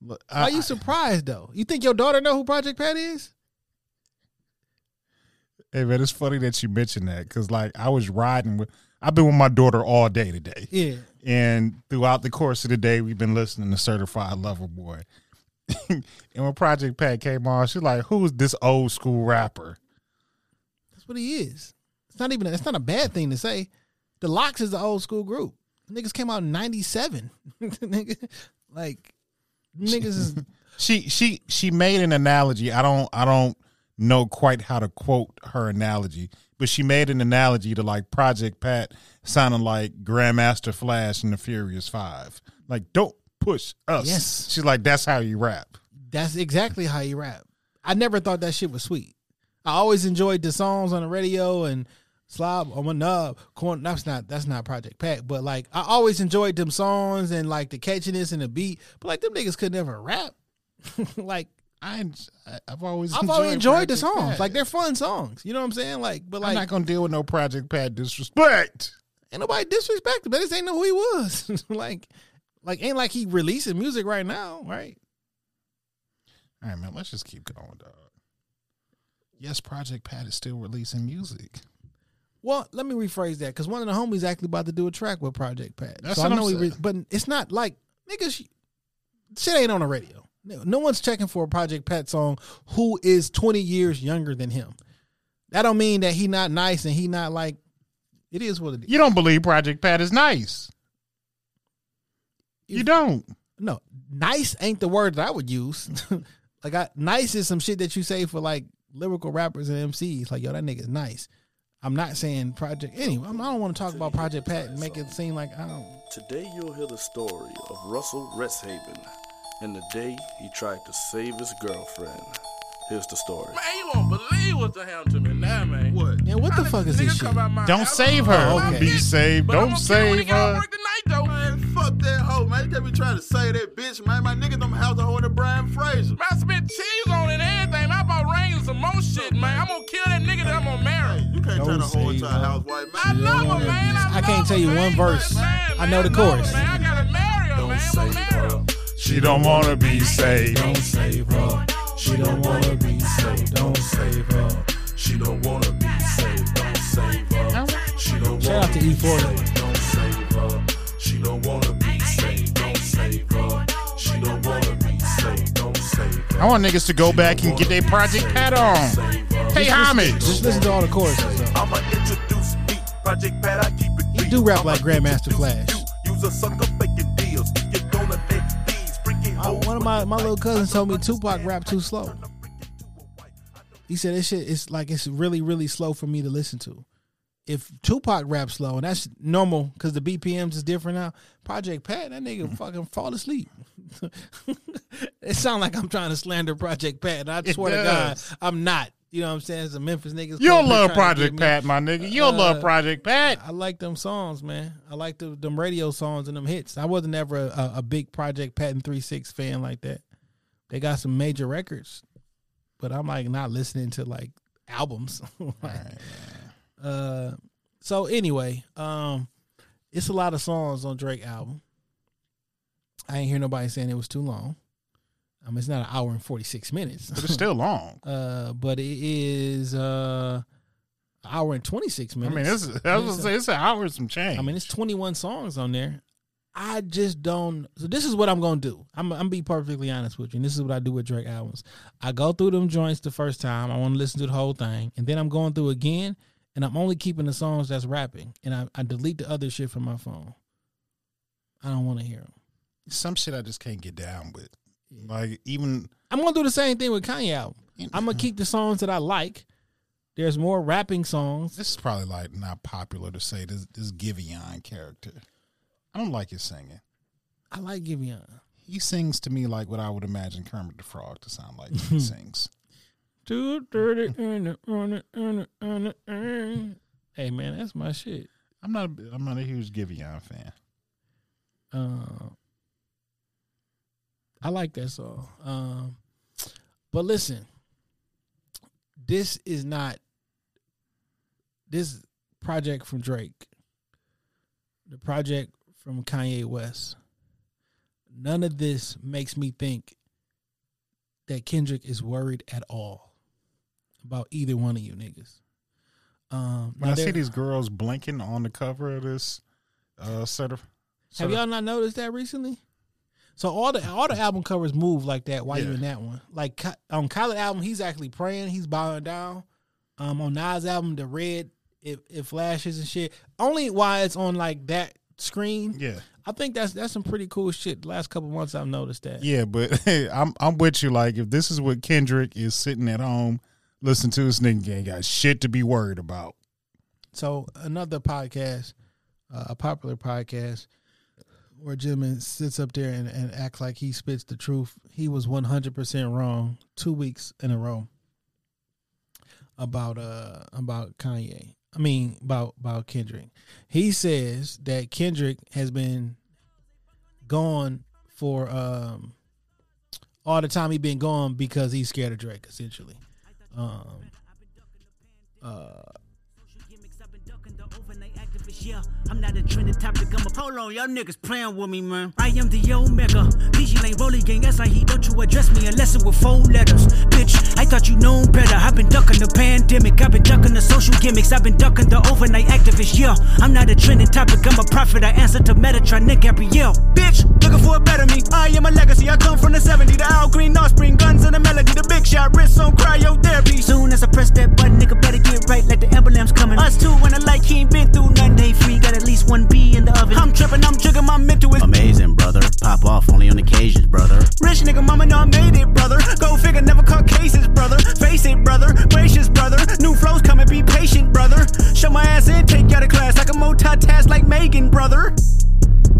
Look, Are you surprised though? You think your daughter know who Project Pat is? Hey man, it's funny that you mentioned that because like I was riding with, I've been with my daughter all day today, Yeah. and throughout the course of the day, we've been listening to Certified Lover Boy, and when Project Pat came on, she's like, "Who's this old school rapper?" That's what he is. It's not even. It's not a bad thing to say. The LOX is the old school group. Niggas came out in '97. Like niggas is. She she she made an analogy. I don't I don't know quite how to quote her analogy, but she made an analogy to like Project Pat sounding like Grandmaster Flash in the Furious Five. Like, don't push us. Yes. She's like, that's how you rap. That's exactly how you rap. I never thought that shit was sweet. I always enjoyed the songs on the radio and slob on my nub. Corn. That's not that's not Project Pat, but like I always enjoyed them songs and like the catchiness and the beat. But like them niggas could never rap. like I I've always I've enjoyed always enjoyed the songs. Pat. Like they're fun songs. You know what I'm saying? Like, but like I'm not gonna deal with no Project Pat disrespect. ain't nobody disrespect him. They just ain't know who he was. like, like ain't like he releasing music right now, right? All right, man. Let's just keep going, dog. Yes, Project Pat is still releasing music. Well, let me rephrase that because one of the homies actually about to do a track with Project Pat. That's so what I I'm know he, re- but it's not like niggas. Shit ain't on the radio. No, no one's checking for a Project Pat song who is twenty years younger than him. That don't mean that he not nice and he not like. It is what it is. You don't believe Project Pat is nice. You don't. No, nice ain't the word that I would use. like, I, nice is some shit that you say for like lyrical rappers and MCs. Like, yo, that nigga's nice. I'm not saying Project. Anyway, I'm- I don't want to talk about Project Pat and make it seem like I don't. Today you'll hear the story of Russell Resthaven and the day he tried to save his girlfriend. Here's the story. Man, you won't believe what the hell to me now, man. What? Man, what the fuck is this shit? come out my Don't house, save her. Oh, okay. Be saved. But Don't gonna kill her when he save her. work tonight, though. Man, fuck that hoe, man. They be trying to say that bitch, man. My nigga them house a hoe in the Brian Fraser. Man, I spent cheese on it and everything. Man, I bought rings and some more shit, man. I'm gonna kill that nigga that I'm gonna marry. Hey, you can't Don't turn a hoe into a no. housewife, I man. love her, man. I, I can't tell you one verse. Man, I know the chorus. Man, I gotta marry her, Don't man. Save gonna marry her. her. She don't want to be saved. Don't save her. She don't wanna be saved. Don't save her. She don't wanna be saved. Don't save her. She don't Shout out to wanna be E40. saved. Don't save her. She don't wanna be saved. Don't save her. She don't wanna be saved. Don't save her. I want niggas to go back and get their Project Pat on. Pay homage. Just listen to all the choruses. I'ma introduce me, Project Pat. I keep it He do rap like Grandmaster Flash. Use a sucker one of my, my little cousins told me Tupac rap too slow. He said this shit is like it's really really slow for me to listen to. If Tupac raps slow, and that's normal because the BPMs is different now. Project Pat, that nigga mm-hmm. fucking fall asleep. it sound like I'm trying to slander Project Pat, and I It swear to God. I'm not. You know what I'm saying? It's a Memphis niggas. You'll love Project. Pat, my nigga. You'll Uh, love Project Pat. I like them songs, man. I like the them radio songs and them hits. I wasn't ever a, a big Project Pat and Three Six fan like that. They got some major records, but I'm like not listening to like albums. Like, uh, so anyway, um, it's a lot of songs on Drake album. I ain't hear nobody saying it was too long. I mean, it's not an hour and forty six minutes, But it's still long. uh, but it is uh, an hour and twenty six minutes. I mean, it's, I was gonna say it's an hour and some change. I mean, it's 21 songs on there. I just don't. So this is what I'm gonna do. I'm I'm be perfectly honest with you. And this is what I do with Drake albums. I go through them joints the first time. I want to listen to the whole thing, and then I'm going through again, and I'm only keeping the songs that's rapping, and I, I delete the other shit from my phone. I don't want to hear them. some shit I just can't get down with. Like even I'm gonna do the same thing with Kanye album. I'm gonna keep the songs that I like. There's more rapping songs. this is probably like not popular to say this this Giveon character. I don't like his singing. I like Giveon. He sings to me like what I would imagine Kermit the Frog to sound like when he sings. Two thirty. Hey man, that's my shit. I'm not a, I'm not a huge Giveon fan. I like that song. Um, but listen, this is not this project from Drake. The project from Kanye West. None of this makes me think that Kendrick is worried at all about either one of you niggas. Um, When I see these girls blinking on the cover of this uh set of Have set y'all not noticed that recently? So all the all the album covers move like that while you Yeah. in that one. Like on Khaled album, he's actually praying, he's bowing down. Um, on Nas album, the red it, it flashes and shit. Only why it's on like that screen. Yeah. I think that's that's some pretty cool shit. The last couple months I've noticed that. Yeah, but I'm I'm with you. Like, if this is what Kendrick is sitting at home listening to, this nigga ain't got shit to be worried about. So another podcast, uh, a popular podcast, where gentleman sits up there and, and acts like he spits the truth. He was one hundred percent wrong two weeks in a row about uh about Kanye. I mean about about Kendrick. He says that Kendrick has been gone for um all the time he been gone because he's scared of Drake. Essentially, um, uh. Yeah, I'm not a trending topic. I'm a hold on, y'all niggas playing with me, man. I am the Omega. DJ Lane Rolling Gang. That's how he don't you address me unless it with four letters. Bitch, I thought you known better. I've been ducking the pandemic. I've been ducking the social gimmicks. I've been ducking the overnight activists. Yeah, I'm not a trending topic. I'm a prophet. I answer to Metatron, Nick Gabrielle. Bitch, looking for a better me. I am a legacy. I come from the 70. The Al Green offspring, guns and the melody. The big shot, wrists on cryotherapy. Soon as I press that button, nigga better get right like the emblem's coming. Us two when the light he ain't been through nothing. They free, got at least one B in the oven. I'm tripping, I'm jigging, my mental is Amazing, brother. Pop off only on occasions, brother. Rich nigga, mama know I made it, brother. Go figure, never caught cases, brother. Face it, brother. Gracious, brother. New flows coming, be patient, brother. Show my ass in, take you out of class like a multitask like Megan, brother.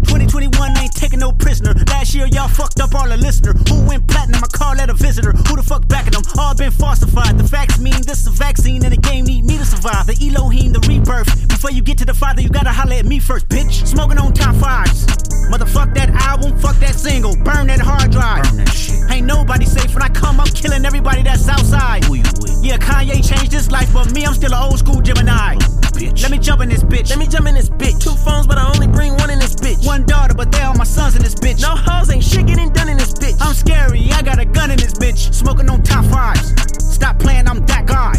2021 ain't taking no prisoner. Last year, y'all fucked up all the listener. Who went platinum? I call that a visitor. Who the fuck backing them? All been falsified. The facts mean this is a vaccine and the game need me to survive. The Elohim, the rebirth. Before you get to the father, you gotta holler at me first, bitch. Smoking on top fives. Motherfuck that album, fuck that single. Burn that hard drive. Burn that shit. Ain't nobody safe when I come, I'm killing everybody that's outside. Who you with? Yeah, Kanye changed his life, but me, I'm still an old school Gemini. Bitch. Let me jump in this bitch. Let me jump in this bitch. Two phones, but I only bring one in this bitch. One daughter, but they all my sons in this bitch. No hoes, ain't shit getting done in this bitch. I'm scary, I got a gun in this bitch. Smoking on top fives. Stop playing, I'm that guy.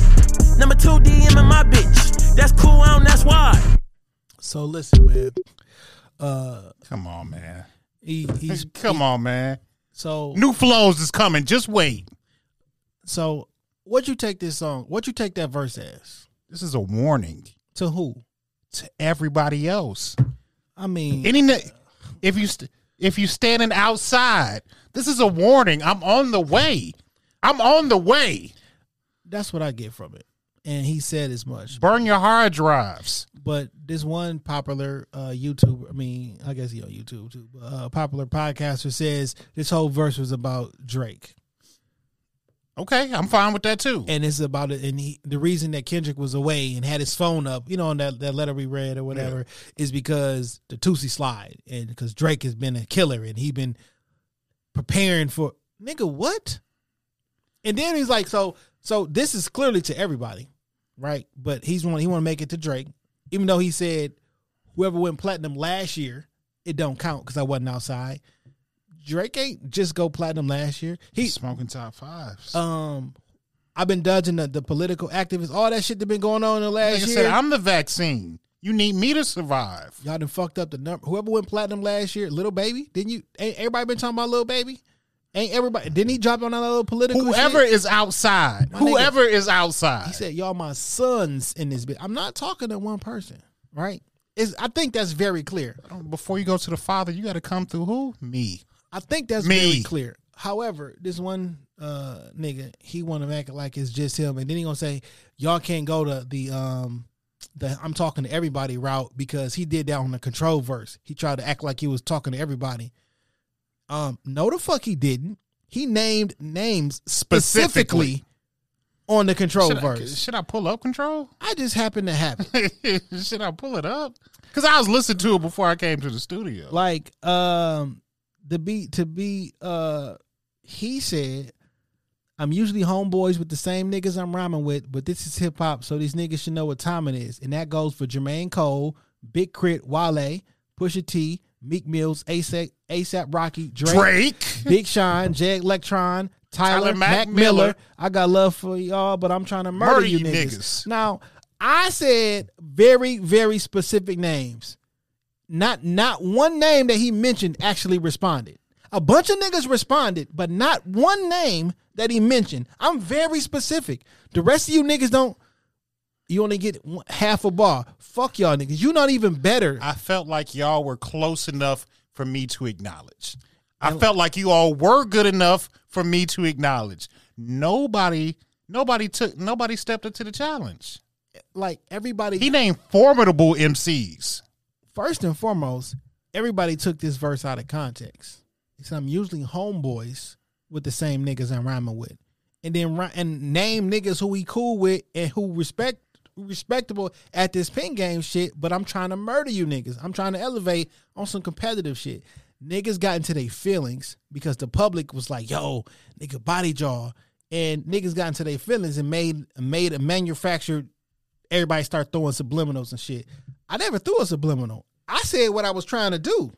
Number two DM in my bitch. That's cool, I don't, that's why. So listen, man. Uh, Come on, man. he, he's Come on, man. so New flows is coming. Just wait. so. What you take this song? What you take that verse as? This is a warning To who? to everybody else. I mean, Any if you st- if you standing outside, this is a warning. I'm on the way. I'm on the way. that's what I get from it. And he said as much. Burn your hard drives. But this one popular uh YouTuber, I mean, I guess he on YouTube too. But, uh, popular podcaster says this whole verse was about Drake, Okay, I'm fine with that too. and it's about it. And he, the reason that Kendrick was away and had his phone up, you know, on that, that letter we read or whatever, is because the Toosie slide, and because Drake has been a killer, and he's been preparing for nigga what? And then he's like, so so this is clearly to everybody, right? But he's want he want to make it to Drake, even though he said whoever went platinum last year, it don't count because I wasn't outside. Drake ain't just go platinum last year. He smoking top fives. um, I've been dodging the, the political activists, all that shit that been going on in the like I last year. said, I'm the vaccine. You need me to survive. Y'all done fucked up the number. Whoever went platinum last year, Lil Baby, didn't you? Ain't everybody been talking about Lil Baby? Ain't everybody? Didn't he drop on that little political? Whoever shit? is outside, My nigga, whoever is outside. he said, "Y'all my sons in this bit." I'm not talking to one person, right? Is I think that's very clear. Before you go to the father, you got to come through who? Me. I think that's Me. very clear. However, this one uh nigga, he want to act like it's just him, and then he gonna say, "Y'all can't go to the um." The I'm talking to everybody route because he did that on the control verse. He tried to act like he was talking to everybody. Um, no, the fuck he didn't. He named names specifically, Specifically. on the control Should I, verse. should I pull up control? I just happened to have it. should I pull it up? Because I was listening to it before I came to the studio. like um the beat to be uh he said I'm usually homeboys with the same niggas I'm rhyming with, but this is hip hop, so these niggas should know what time it is. And that goes for Jermaine Cole, Big K.R.I.T., Wale, Pusha T, Meek Mills, ASAP, ASAP Rocky, Drake, Drake. Big Sean, Jay Electron, Tyler, Tyler Mac, Mac Miller. Miller. I got love for y'all, but I'm trying to murder, Murder you, you niggas. niggas. Now, I said very, very specific names. Not not one name that he mentioned actually responded. A bunch of niggas responded, but not one name that he mentioned. I'm very specific. The rest of you niggas don't. You only get half a bar. Fuck y'all niggas. You're not even better. I felt like y'all were close enough for me to acknowledge. I felt like you all were good enough for me to acknowledge. Nobody, nobody took, nobody stepped up to the challenge. Like everybody. He named formidable MCs. First and foremost, everybody took this verse out of context. So I'm usually homeboys with the same niggas I'm rhyming with, and then and name niggas who he cool with and who respect respectable at this pin game shit. But I'm trying to murder you niggas. I'm trying to elevate on some competitive shit. Niggas got into their feelings because the public was like, "Yo, nigga, body jaw," and niggas got into their feelings and made made a manufactured everybody start throwing subliminals and shit. I never threw a subliminal. I said what I was trying to do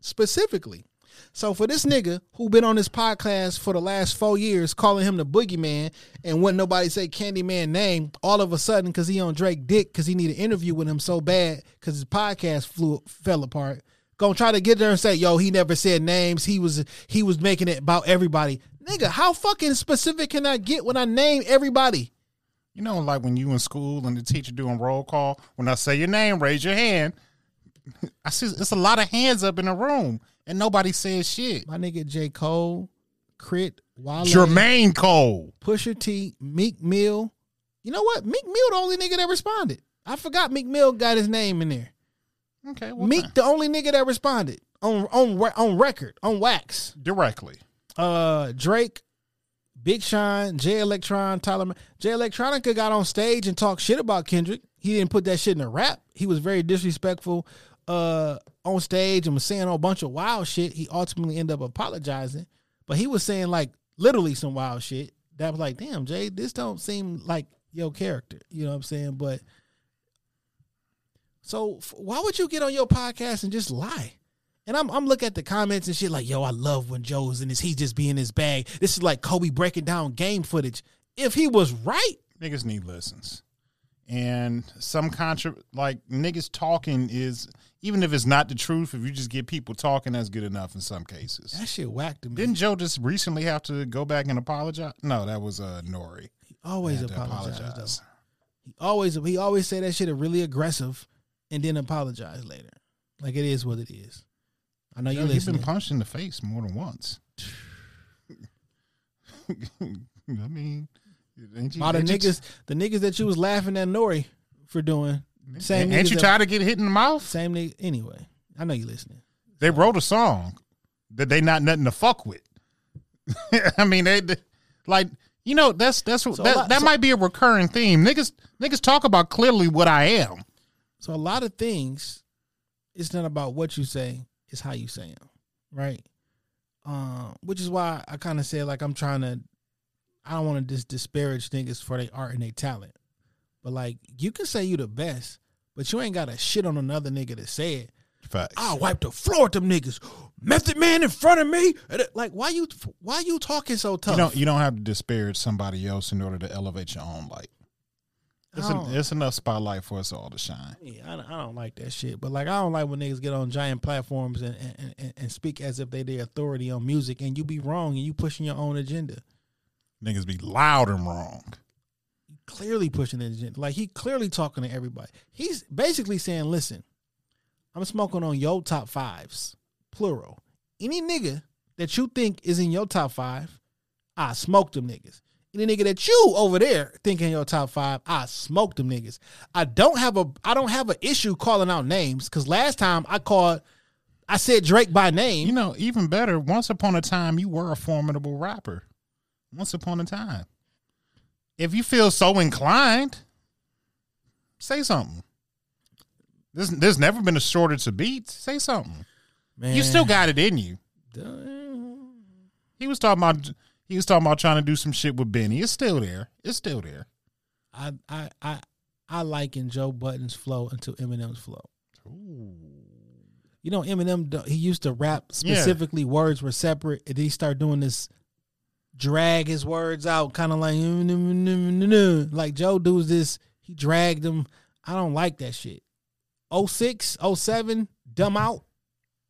specifically. So for this nigga who been on this podcast for the last four years, calling him the boogeyman, and when nobody say Candyman name, all of a sudden because he on Drake dick because he need an interview with him so bad because his podcast flew fell apart. Gonna try to get there and say, yo, he never said names. He was he was making it about everybody. Nigga, how fucking specific can I get when I name everybody? You know, like when you in school and the teacher doing roll call. When I say your name, raise your hand. I see it's a lot of hands up in the room, and nobody says shit. My nigga J. Cole, K.R.I.T., Wale, Jermaine Cole. Pusha T, Meek Mill. You know what? Meek Mill the only nigga that responded. I forgot Meek Mill got his name in there. Okay, well, Meek the only nigga that responded on on on record on wax. directly. Uh, Drake, Big Sean, Jay Electron, Tyler. Jay Electronica got on stage and talked shit about Kendrick. He didn't put that shit in a rap. He was very disrespectful uh on stage and was saying a bunch of wild shit. He ultimately ended up apologizing, but he was saying like literally some wild shit. That was like, damn, Jay, this don't seem like your character. You know what I'm saying? But so why would you get on your podcast and just lie? And I'm I'm looking at the comments and shit like, yo, I love when Joe's in this. He just be in his bag. This is like Kobe breaking down game footage. If he was right, Niggas need lessons. And some contra like niggas talking is even if it's not the truth, if you just get people talking, that's good enough in some cases. that shit whacked me. Didn't Joe just recently have to go back and apologize? No, that was uh Nori. He always Had to apologize. He always he always say that shit really aggressive and then apologize later. Like it is what it is. I know you Yo, he's listening. been punched in the face more than once. I mean, ain't you, All the niggas, the niggas that you was laughing at N.O.R.E. for doing. Same ain't you tired of getting hit in the mouth? Same nigga. Anyway, I know you listening. They wrote a song that they not nothing to fuck with. I mean, they, they- like you know that's that's So that, lot- that so- might be a recurring theme. Niggas niggas talk about clearly what I am. So a lot of things, it's not about what you say; it's how you say them, right? Um, which is why I kind of said like I'm trying to. I don't want to just disparage niggas for their art and their talent, but like you can say you the best, but you ain't got to shit on another nigga to say it. Facts. I'll wipe the floor with them niggas. Method man in front of me. Like why you why you talking so tough? You don't you don't have to disparage somebody else in order to elevate your own light. It's, I a, don't- it's enough spotlight for us all to shine. Yeah, I, don't- I don't like that shit. But like, I don't like when niggas get on giant platforms and, and, and, and speak as if they the authority on music, and you be wrong and you pushing your own agenda. Niggas be loud and wrong. Clearly pushing the agenda. Like he clearly talking to everybody. He's basically saying, "Listen, I'm smoking on your top fives, plural. Any nigga that you think is in your top five, I smoke them niggas." Any nigga that you over there thinking your top five, I smoke them niggas. I don't have a I don't have an issue calling out names because last time I called, I said Drake by name. You know, even better, once upon a time you were a formidable rapper. Once upon a time. If you feel so inclined, say something. There's, there's never been a shortage of beats. Say something. Man. You still got it in you. He was talking about he was talking about trying to do some shit with Benny. It's still there. It's still there. I I I I liken Joe Budden's flow until Eminem's flow. Ooh. You know, Eminem he used to rap Yeah. specifically. Words were separate, and then he started doing this drag his words out, kind of like mm, mm, mm, like Joe does this. He dragged them. I don't like that shit. 06, 07, dumb out.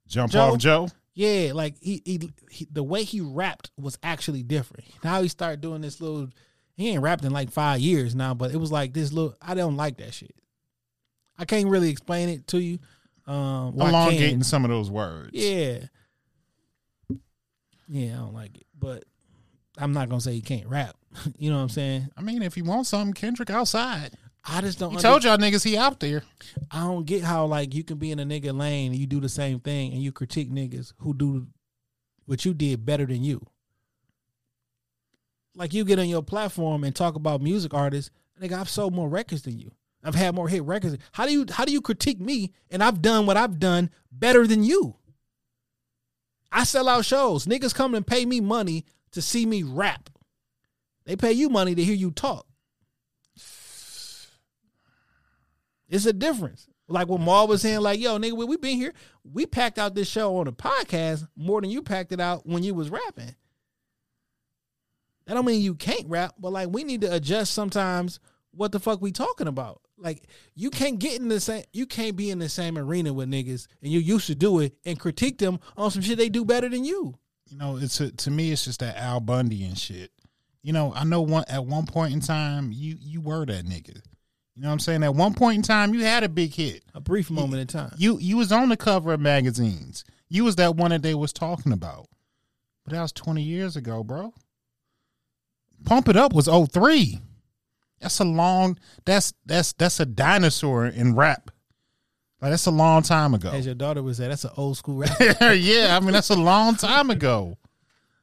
Jump Joe? off Joe. Yeah, like he, he, he the way he rapped was actually different. Now he started doing this little. He ain't rapped in like five years now, but it was like this little. I don't like that shit. I can't really explain it to you. Um, well. Elongating some of those words. Yeah. Yeah, I don't like it, but I'm not gonna say he can't rap. you know what I'm saying? I mean, if you want something, Kendrick outside. I just don't. He under- told y'all niggas he out there. I don't get how like you can be in a nigga lane and you do the same thing and you critique niggas who do what you did better than you. Like you get on your platform and talk about music artists, nigga, I've sold more records than you. I've had more hit records. How do you how do you critique me and I've done what I've done better than you? I sell out shows. Niggas come and pay me money to see me rap. They pay you money to hear you talk. It's a difference. Like what Maul was saying, like, yo, nigga, we, we been here. We packed out this show on a podcast more than you packed it out when you was rapping. That don't mean you can't rap, but like we need to adjust sometimes what the fuck we talking about. Like you can't get in the same you can't be in the same arena with niggas and you used to do it and critique them on some shit they do better than you. You know, it's a, to me, it's just that Al Bundy and shit. You know, I know one at one point in time, you you were that nigga. You know what I'm saying? At one point in time, you had a big hit. A brief moment in time. You you was on the cover of magazines. You was that one that they was talking about. But that was 20 years ago, bro. Pump It Up was 03. That's a long that's that's that's a dinosaur in rap. Like that's a long time ago. As your daughter was saying, that's an old school rap. yeah, I mean that's a long time ago.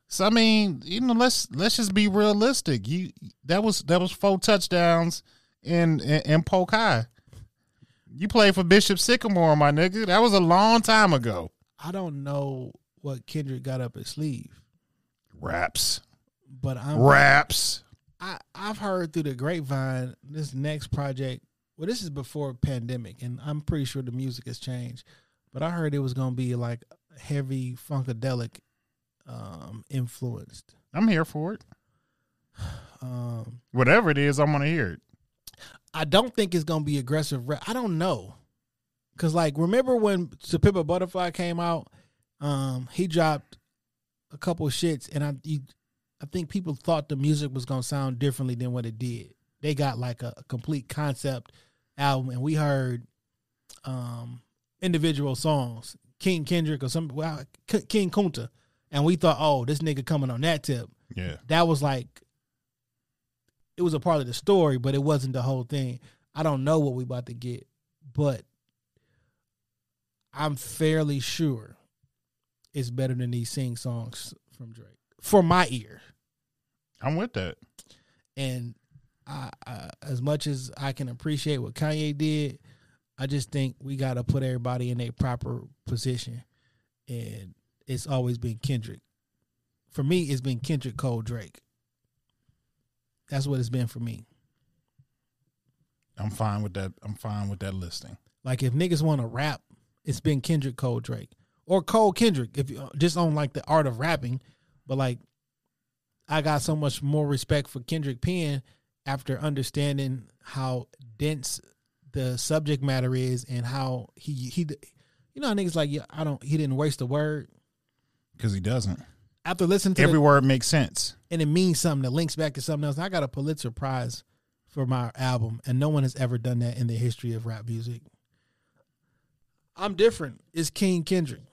So I mean, you know, let's let's just be realistic. You that was that was four touchdowns in in, in Polk High. You played for Bishop Sycamore, my nigga. That was a long time ago. I don't know what Kendrick got up his sleeve, Raps, but I'm raps. I I've heard through the grapevine this next project. Well, this is before pandemic, and I'm pretty sure the music has changed. But I heard it was gonna be like heavy funkadelic um, influenced. I'm here for it. Um, Whatever it is, I'm gonna hear it. I don't think it's gonna be aggressive rap. I don't know, cause like remember when To Butterfly came out, um, he dropped a couple shits, and I he, I think people thought the music was gonna sound differently than what it did. They got like a, a complete concept album, and we heard um individual songs, King Kendrick or some well, King Kunta, and we thought, oh, this nigga coming on that tip. Yeah. That was like it was a part of the story, but it wasn't the whole thing. I don't know what we about to get, but I'm fairly sure it's better than these sing songs from Drake for my ear. I'm with that. And I, I, as much as I can appreciate what Kanye did, I just think we got to put everybody in a proper position. And it's always been Kendrick. For me, it's been Kendrick Cole Drake. That's what it's been for me. I'm fine with that. I'm fine with that listing. Like if niggas want to rap, it's been Kendrick Cole Drake or Cole Kendrick. If you uh, just on like the art of rapping, but like I got so much more respect for Kendrick Penn after understanding how dense the subject matter is and how he he you know niggas like yeah, I don't he didn't waste a word Because he doesn't. After listening to Every the, word makes sense. and it means something that links back to something else. I got a Pulitzer Prize for my album, and no one has ever done that in the history of rap music. I'm different. It's King Kendrick.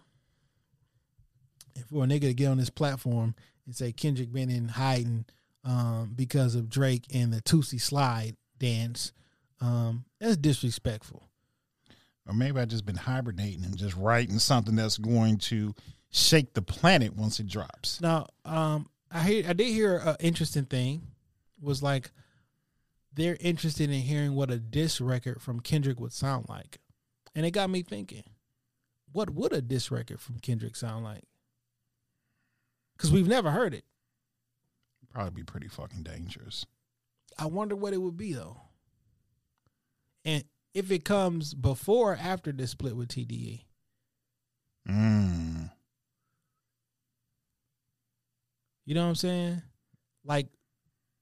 And for a nigga to get on this platform and say Kendrick been in hiding um, because of Drake and the Toosie Slide dance, um, that's disrespectful. Or maybe I just been hibernating and just writing something that's going to shake the planet once it drops. Now, um, I hear I did hear an interesting thing was like they're interested in hearing what a diss record from Kendrick would sound like, and it got me thinking, what would a diss record from Kendrick sound like? Because we've never heard it. Probably be pretty fucking dangerous. I wonder what it would be though, and if it comes before or after the split with TDE. Mm. You know what I'm saying? Like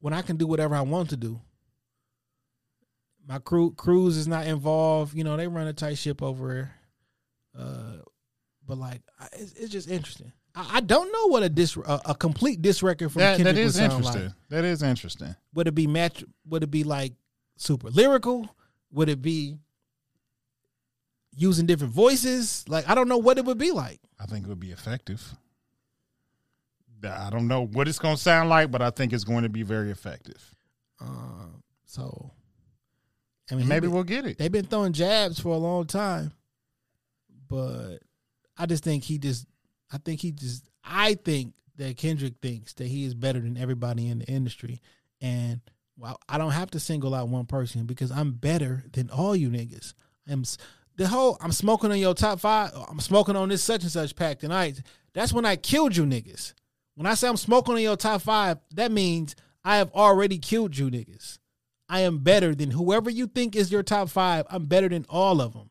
when I can do whatever I want to do. My crew Cruz is not involved. You know, they run a tight ship over there. Uh but like I- it's, it's just interesting. I, I don't know what a dis a, a complete disc record from That, Kendrick that would is sound interesting. like. That is interesting. Would it be match? Would it be like super lyrical? Would it be using different voices? Like I don't know what it would be like. I think it would be effective. I don't know what it's going to sound like, but I think it's going to be very effective. Uh, so, I mean, maybe been- we'll get it. They've been throwing jabs for a long time, but I just think he just. I think he just. I think that Kendrick thinks that he is better than everybody in the industry, and well, I don't have to single out one person because I'm better than all you niggas. I'm the whole. I'm smoking on your top five. I'm smoking on this such and such pack tonight. That's when I killed you niggas. When I say I'm smoking on your top five, that means I have already killed you niggas. I am better than whoever you think is your top five. I'm better than all of them.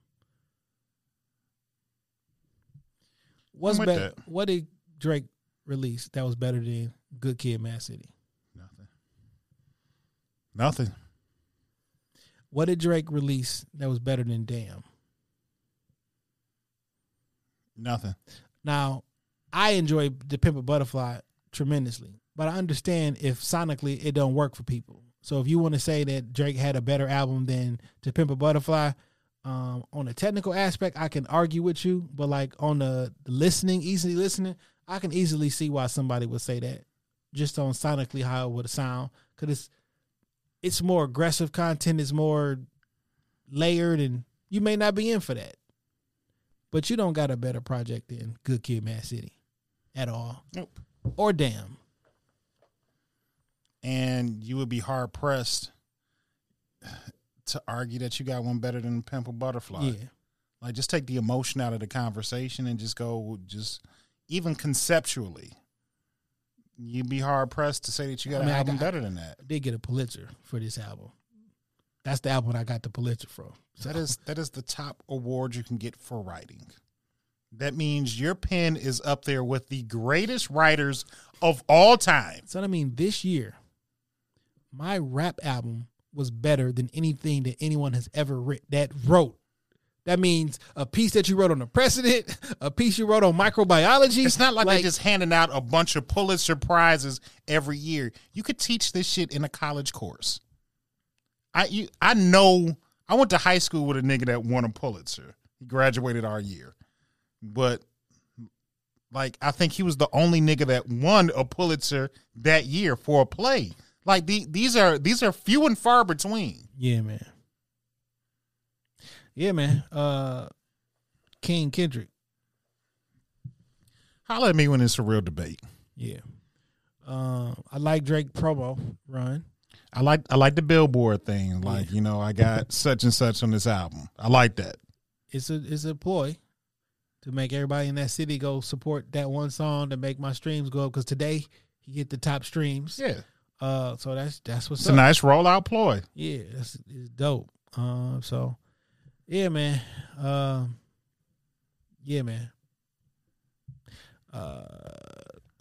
What's better? What did Drake release that was better than Good Kid, Mad City? Nothing. Nothing. What did Drake release that was better than Damn? Nothing. Now, I enjoy the Pimp a Butterfly tremendously, but I understand if sonically it don't work for people. So if you want to say that Drake had a better album than To Pimp a Butterfly, um, on a technical aspect, I can argue with you, but like on the, listening, easily listening, I can easily see why somebody would say that, just on sonically how it would sound, because it's it's more aggressive content, it's more layered, and you may not be in for that. But you don't got a better project than Good Kid, Mad City, at all. Nope. Or Damn. And you would be hard pressed to argue that you got one better than Pimp a Butterfly. Yeah. Like just take the emotion out of the conversation and just go just even conceptually. You'd be hard pressed to say that you got I mean, an album got- better than that. I did get a Pulitzer for this album. That's the album I got the Pulitzer from. That is that is the top award you can get for writing. That means your pen is up there with the greatest writers of all time. So I mean, this year, my rap album was better than anything that anyone has ever writ- that wrote. That means a piece that you wrote on the precedent, a piece you wrote on microbiology. It's not like, they're just handing out a bunch of Pulitzer prizes every year. You could teach this shit in a college course. I you I know I went to high school with a nigga that won a Pulitzer. He graduated our year. But like I think he was the only nigga that won a Pulitzer that year for a play. Like the, these are these are few and far between. Yeah, man. Yeah, man. Uh King Kendrick. Holla at me when it's a real debate. Yeah. Um, I like Drake promo run. I like I like the billboard thing. Like, you know, I got such and such on this album. I like that. It's a it's a ploy to make everybody in that city go support that one song to make my streams go up. Because today he hit the top streams. Yeah. Uh, so that's that's what's It's up. a nice rollout ploy. Yeah, that's it's dope. Um, so yeah, man. Um, yeah, man. Uh,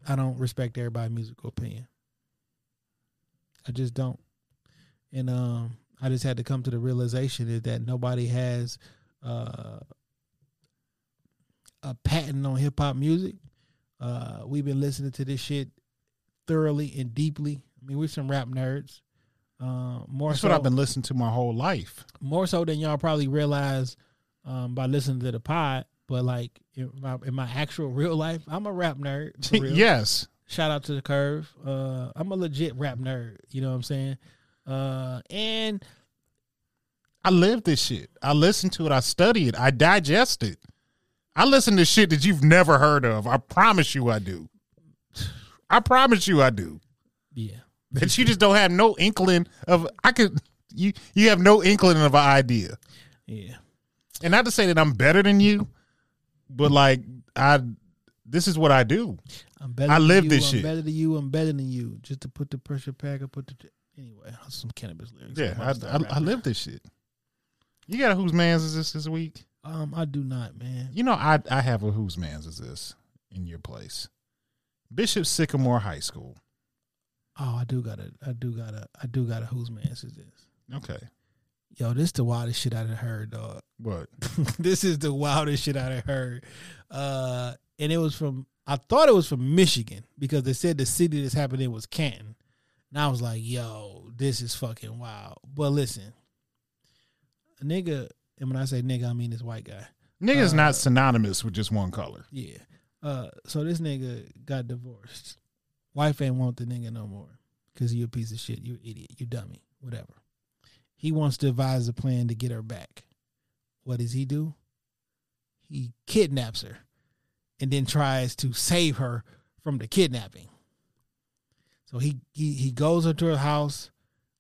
I don't respect everybody's musical opinion. I just don't, and um, I just had to come to the realization is that nobody has uh a patent on hip hop music. Uh, we've been listening to this shit thoroughly and deeply. I mean, we're some rap nerds. Uh, more That's so, what I've been listening to my whole life. more so than y'all probably realize um, by listening to the pod. But like in my, in my actual real life, I'm a rap nerd. for real. yes. Shout out to the curve. Uh, I'm a legit rap nerd. You know what I'm saying? Uh, and I live this shit. I listen to it. I study it. I digest it. I listen to shit that you've never heard of. I promise you I do. I promise you I do. yeah, That you just don't have no inkling of I could you you have no inkling of an idea. yeah, And not to say that I'm better than you, but like I this is what I do. I'm better. I live you, this I'm shit. Better than you. I'm better than you. Just to put the pressure pack. I put the anyway. Some Canibus lyrics. Yeah, I, about to start I, I live this shit. You got a whose man's is this this week? Um, I do not, man. You know, I I have a whose man's is this in your place. Bishop Sycamore High School. Oh, I do got to I do got to I do got to Whose man is this? Okay. Yo, this the wildest shit I done heard, dog. What? this is the wildest shit I done heard. Uh, and it was from I thought it was from Michigan because they said the city this happened in was Canton. And I was like, yo, this is fucking wild. But listen, a nigga, and when I say nigga, I mean this white guy. Nigga's Uh, not synonymous with just one color. Yeah. Uh, so this nigga got divorced. Wife ain't want the nigga no more because you a piece of shit. You an idiot. You dummy. Whatever. He wants to devise a plan to get her back. What does he do? He kidnaps her and then tries to save her from the kidnapping. So he he, he goes up to her house,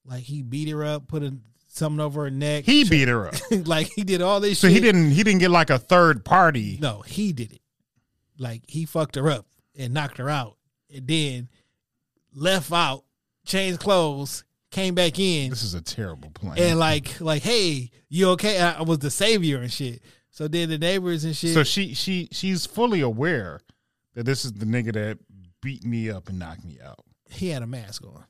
like he beat her up, put a, something over her neck. He beat her up. like he did all this shit. So shit. he didn't he didn't get like a third party. No, he did it. Like he fucked her up and knocked her out, and then left out, changed clothes, came back in, This is a terrible plan. and like like, hey, you okay? I, I was the savior and shit. So then the neighbors and shit. so she she she's fully aware that this is the nigga that beat me up and knocked me out. he had a mask on.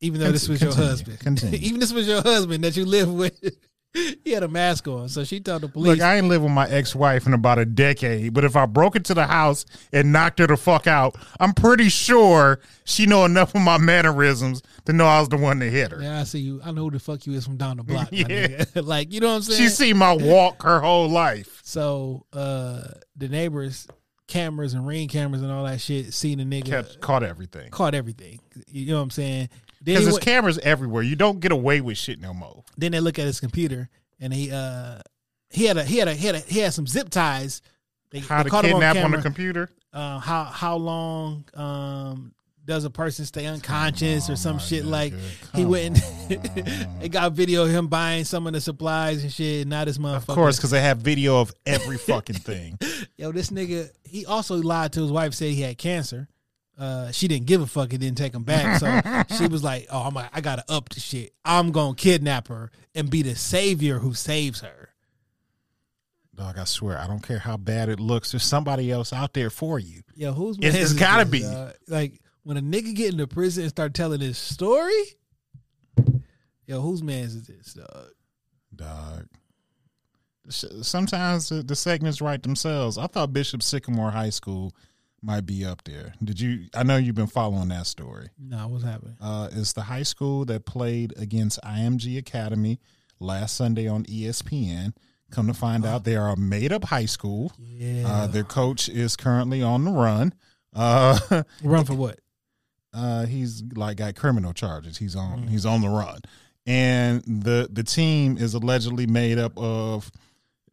Even though this was Continue, your husband, continue. even this was your husband that you live with, he had a mask on. So she told the police, Look, I ain't lived with my ex wife in about a decade, but if I broke into the house and knocked her the fuck out, I'm pretty sure she know enough of my mannerisms to know I was the one that hit her. "Yeah, I see you. I know who the fuck you is from down the block." Yeah. like you know what I'm saying? She seen my walk her whole life. So uh the neighbors, cameras and ring cameras and all that shit, seen the nigga Kept, caught everything. caught everything. You know what I'm saying? Because he there's cameras everywhere. You don't get away with shit no more. then they look at his computer and he uh he had a he had a he had a, he had some zip ties. They, How they to kidnap on, camera. the computer. Uh, how how long um does a person stay unconscious or some shit like he went and they got video of him buying some of the supplies and shit not this motherfucker Of course, because they have video of every fucking thing. Yo, this nigga, he also lied to his wife, said he had cancer. Uh, she didn't give a fuck. and didn't take him back. So she was like, "Oh, I'm, I gotta up the shit. I'm gonna kidnap her and be the savior who saves her." Dog, I swear, I don't care how bad it looks. There's somebody else out there for you. Yeah, who's It's- man it's is gotta this, be. dog? Like when a nigga get into prison and start telling his story. Yo, whose man is this, dog? Dog. Sometimes the, the segments write themselves. I thought Bishop Sycamore High School might be up there. Did you? I know you've been following that story. No, what's happening? Uh, it's the high school that played against IMG Academy last Sunday on ESPN. Come to find out, they are a made up high school. Yeah. Uh, their coach is currently on the run. Uh, Run for what? uh, he's like got criminal charges. He's on he's on the run, and the the team is allegedly made up of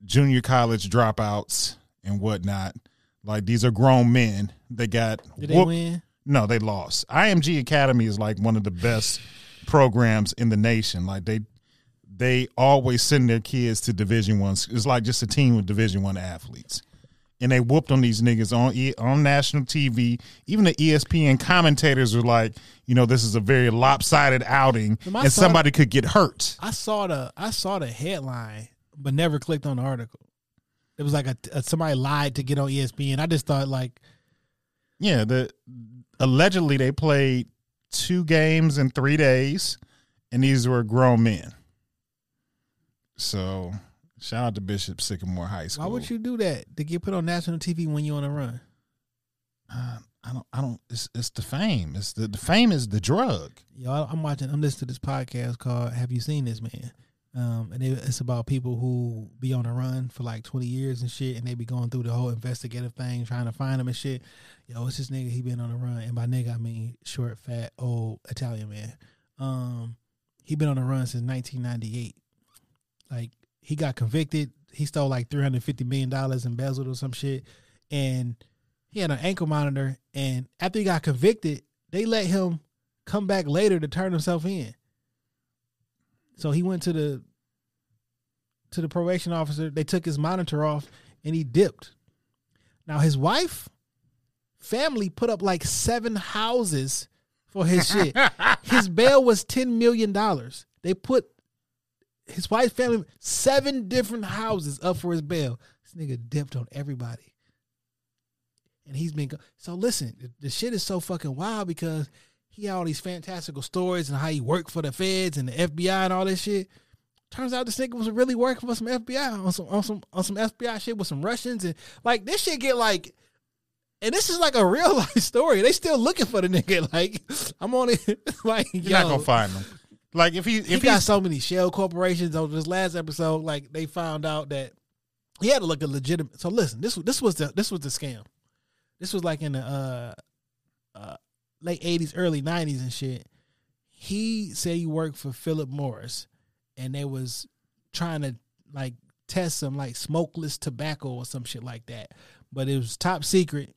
junior college dropouts and whatnot. Like these are grown men. They got Did they whoop- win? No, they lost. IMG Academy is like one of the best programs in the nation. Like they they always send their kids to Division One. It's like just a team with Division One athletes, and they whooped on these niggas on on national TV. Even the ESPN commentators were like, you know, this is a very lopsided outing, and sorry? somebody could get hurt. I saw the I saw the headline, but never clicked on the article. It was like a, a somebody lied to get on ESPN. I just thought like, Yeah, the allegedly they played two games in three days, and these were grown men. So shout out to Bishop Sycamore High School. why would you do that to get put on national TV when you're on a run? Uh, I don't. I don't. It's it's the fame. It's the, the fame is the drug. Yo, I'm watching. I'm listening to this podcast called "Have You Seen This Man?" Um, and it, it's about people who be on a run for like 20 years and shit, and they be going through the whole investigative thing, trying to find them and shit. Yo, it's this nigga. He been on a run, and by nigga I mean short, fat, old Italian man. Um, he been on a run since 1998. Like he got convicted. He stole like 350 million dollars embezzled or some shit, and he had an ankle monitor. And after he got convicted, they let him come back later to turn himself in. So he went to the to the probation officer. They took his monitor off and he dipped. Now his wife, family put up like seven houses for his shit. his bail was ten million dollars. They put his wife's family seven different houses up for his bail. This nigga dipped on everybody. And he's been go- so listen, the, the shit is so fucking wild because he had all these fantastical stories and how he worked for the feds and the FBI and all this shit. Turns out this nigga was really working for some FBI on some on some on some FBI shit with some Russians and like this shit get like and this is like a real life story. They still looking for the nigga. Like I'm on it. like You're not gonna find him. Like if he if he got so many shell corporations on this last episode. Like they found out that he had to look a legitimate. So listen, this this was the this was the scam. This was like in the uh, uh, late eighties, early nineties and shit. He said he worked for Philip Morris, and they was trying to like test some like smokeless tobacco or some shit like that. But it was top secret.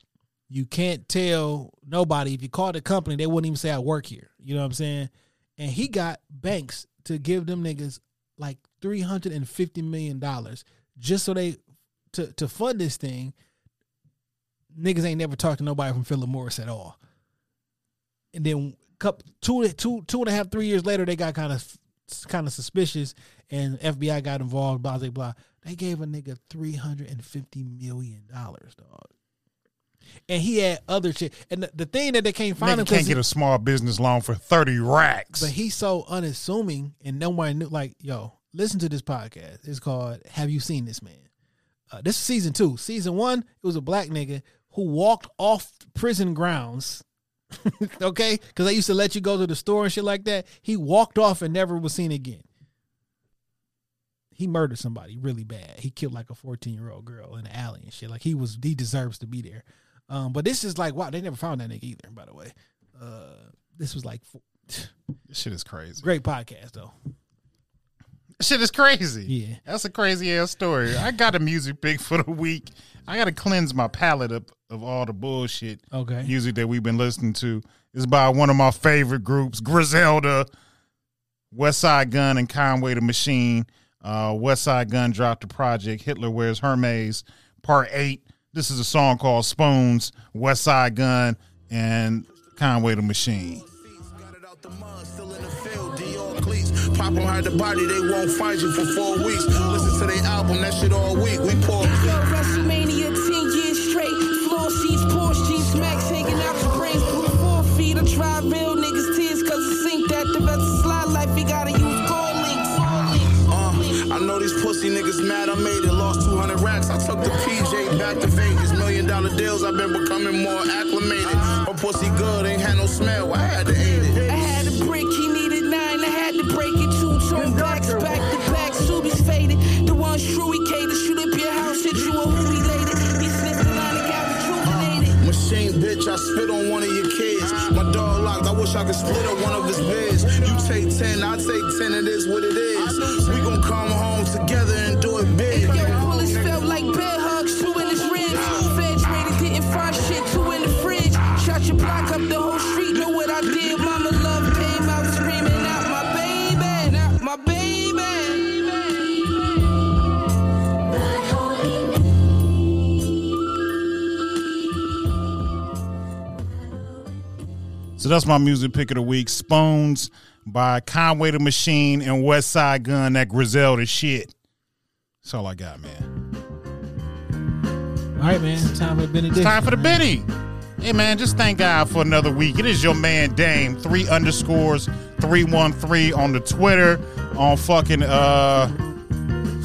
You can't tell nobody. If you called the company, they wouldn't even say I work here. You know what I'm saying? And he got banks to give them niggas like three hundred and fifty million dollars just so they to to fund this thing. Niggas ain't never talked to nobody from Philip Morris at all. And then couple two two two and a half three years later, they got kind of kind of suspicious, and FBI got involved. Blah blah blah. They gave a nigga three hundred and fifty million dollars, dog. And he had other shit. And the, the thing that they can't find him nigga can't get a small business loan for thirty racks. but he's so unassuming, and nobody knew. Like, yo, listen to this podcast. It's called "Have You Seen This Man?" Uh, this is season two. Season one, it was a black nigga who walked off prison grounds. okay, because they used to let you go to the store and shit like that. He walked off and never was seen again. He murdered somebody really bad. He killed like a fourteen year old girl in the alley and shit. Like he was, he deserves to be there. Um, but this is like wow, they never found that nigga either. By the way, uh, this was like this shit is crazy. great podcast though. Shit is crazy. Yeah. That's a crazy ass story. I got a music pick for the week. I got to cleanse my palate up of all the bullshit Okay. music that we've been listening to. It's by one of my favorite groups, Griselda, Westside Gunn, and Conway the Machine. Uh, Westside Gunn dropped the project Hitler Wears Hermes, Part 8. This is a song called Spoons, Westside Gunn, and Conway the Machine. Cleats. Pop on hide the body, they won't find you for four weeks. Listen to their album, that shit all week. We pour. WrestleMania 10 years straight. Floor seats, Porsche jeans, Max hanging out the brains. Through four feet, I try real niggas tears cause it sink that the rest of slide life. You gotta use gold links. Uh, I know these pussy niggas mad I made it. Lost 200 racks. I took the PJ back to Vegas. Million dollar deals, I've been becoming more acclimated. My pussy good, ain't had no smell. I had to eat it. I spit on one of your kids. My dog locked, I wish I could split up one of his beds. You take 10, I take 10, it is what it is. We gon' come home together and do it big. Yo, bullets felt like bed hugs, two in his ribs. Feds raided, didn't find shit, two in the fridge. Shot your block up, the whole street So that's my music pick of the week. Spoons by Conway the Machine and Westside Gunn, that Griselda shit. That's all I got, man. All right, man. Time for the Benny. It's time for the Benny. Hey man, just thank God for another week. It is your man Dame, three underscores, 313 on the Twitter, on fucking uh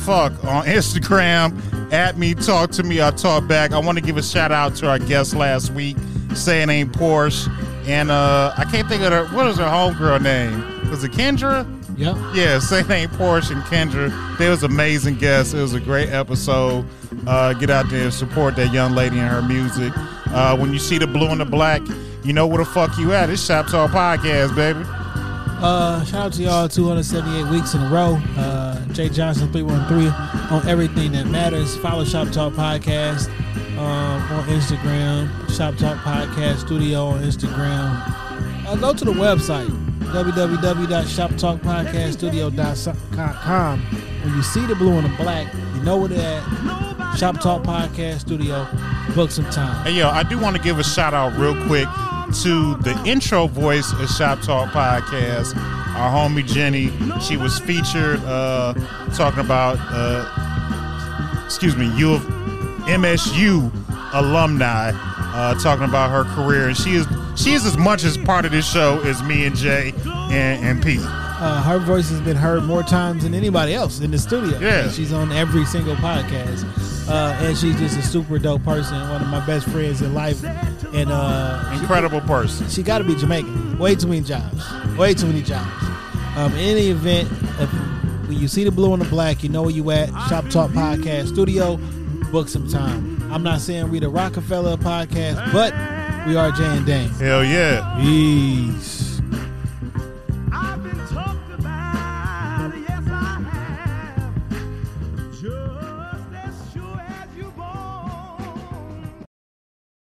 fuck, on Instagram. At me, talk to me, I talk back. I want to give a shout out to our guest last week, saying ain't Porsche. And uh I can't think of her what is her homegirl name? Was it Kendra? Yep. Yeah, same name, Porsche and Kendra. They was amazing guests. It was a great episode. Uh, get out there and support that young lady and her music. Uh, when you see the blue and the black, you know where the fuck you at. It's Shop Talk Podcast, baby. Uh, shout out to y'all 278 weeks in a row. Uh, Jay Johnson 313 on everything that matters. Follow Shop Talk Podcast um, on Instagram. Shop Talk Podcast Studio on Instagram. Uh, go to the website www.shoptalkpodcaststudio.com. When you see the blue and the black, you know where they're at. Shop Talk Podcast Studio. Book some time. Hey, yo, I do want to give a shout out real quick to the intro voice of Shop Talk Podcast, our homie Jenny. She was featured uh, talking about, uh, excuse me, U of MSU alumni, uh, talking about her career, and she is she's as much as part of this show as me and Jay and, and Pete. Uh, her voice has been heard more times than anybody else in the studio. Yeah. And she's on every single podcast. Uh, and she's just a super dope person, one of my best friends in life. And uh, Incredible person. she got to be Jamaican. Way too many jobs. Way too many jobs. Um, in any event, if, when you see the blue and the black, you know where you at. Shop Talk Podcast Studio. Book some time. I'm not saying we the Rockefeller podcast, but we are Jay and Dane. Hell yeah. Peace.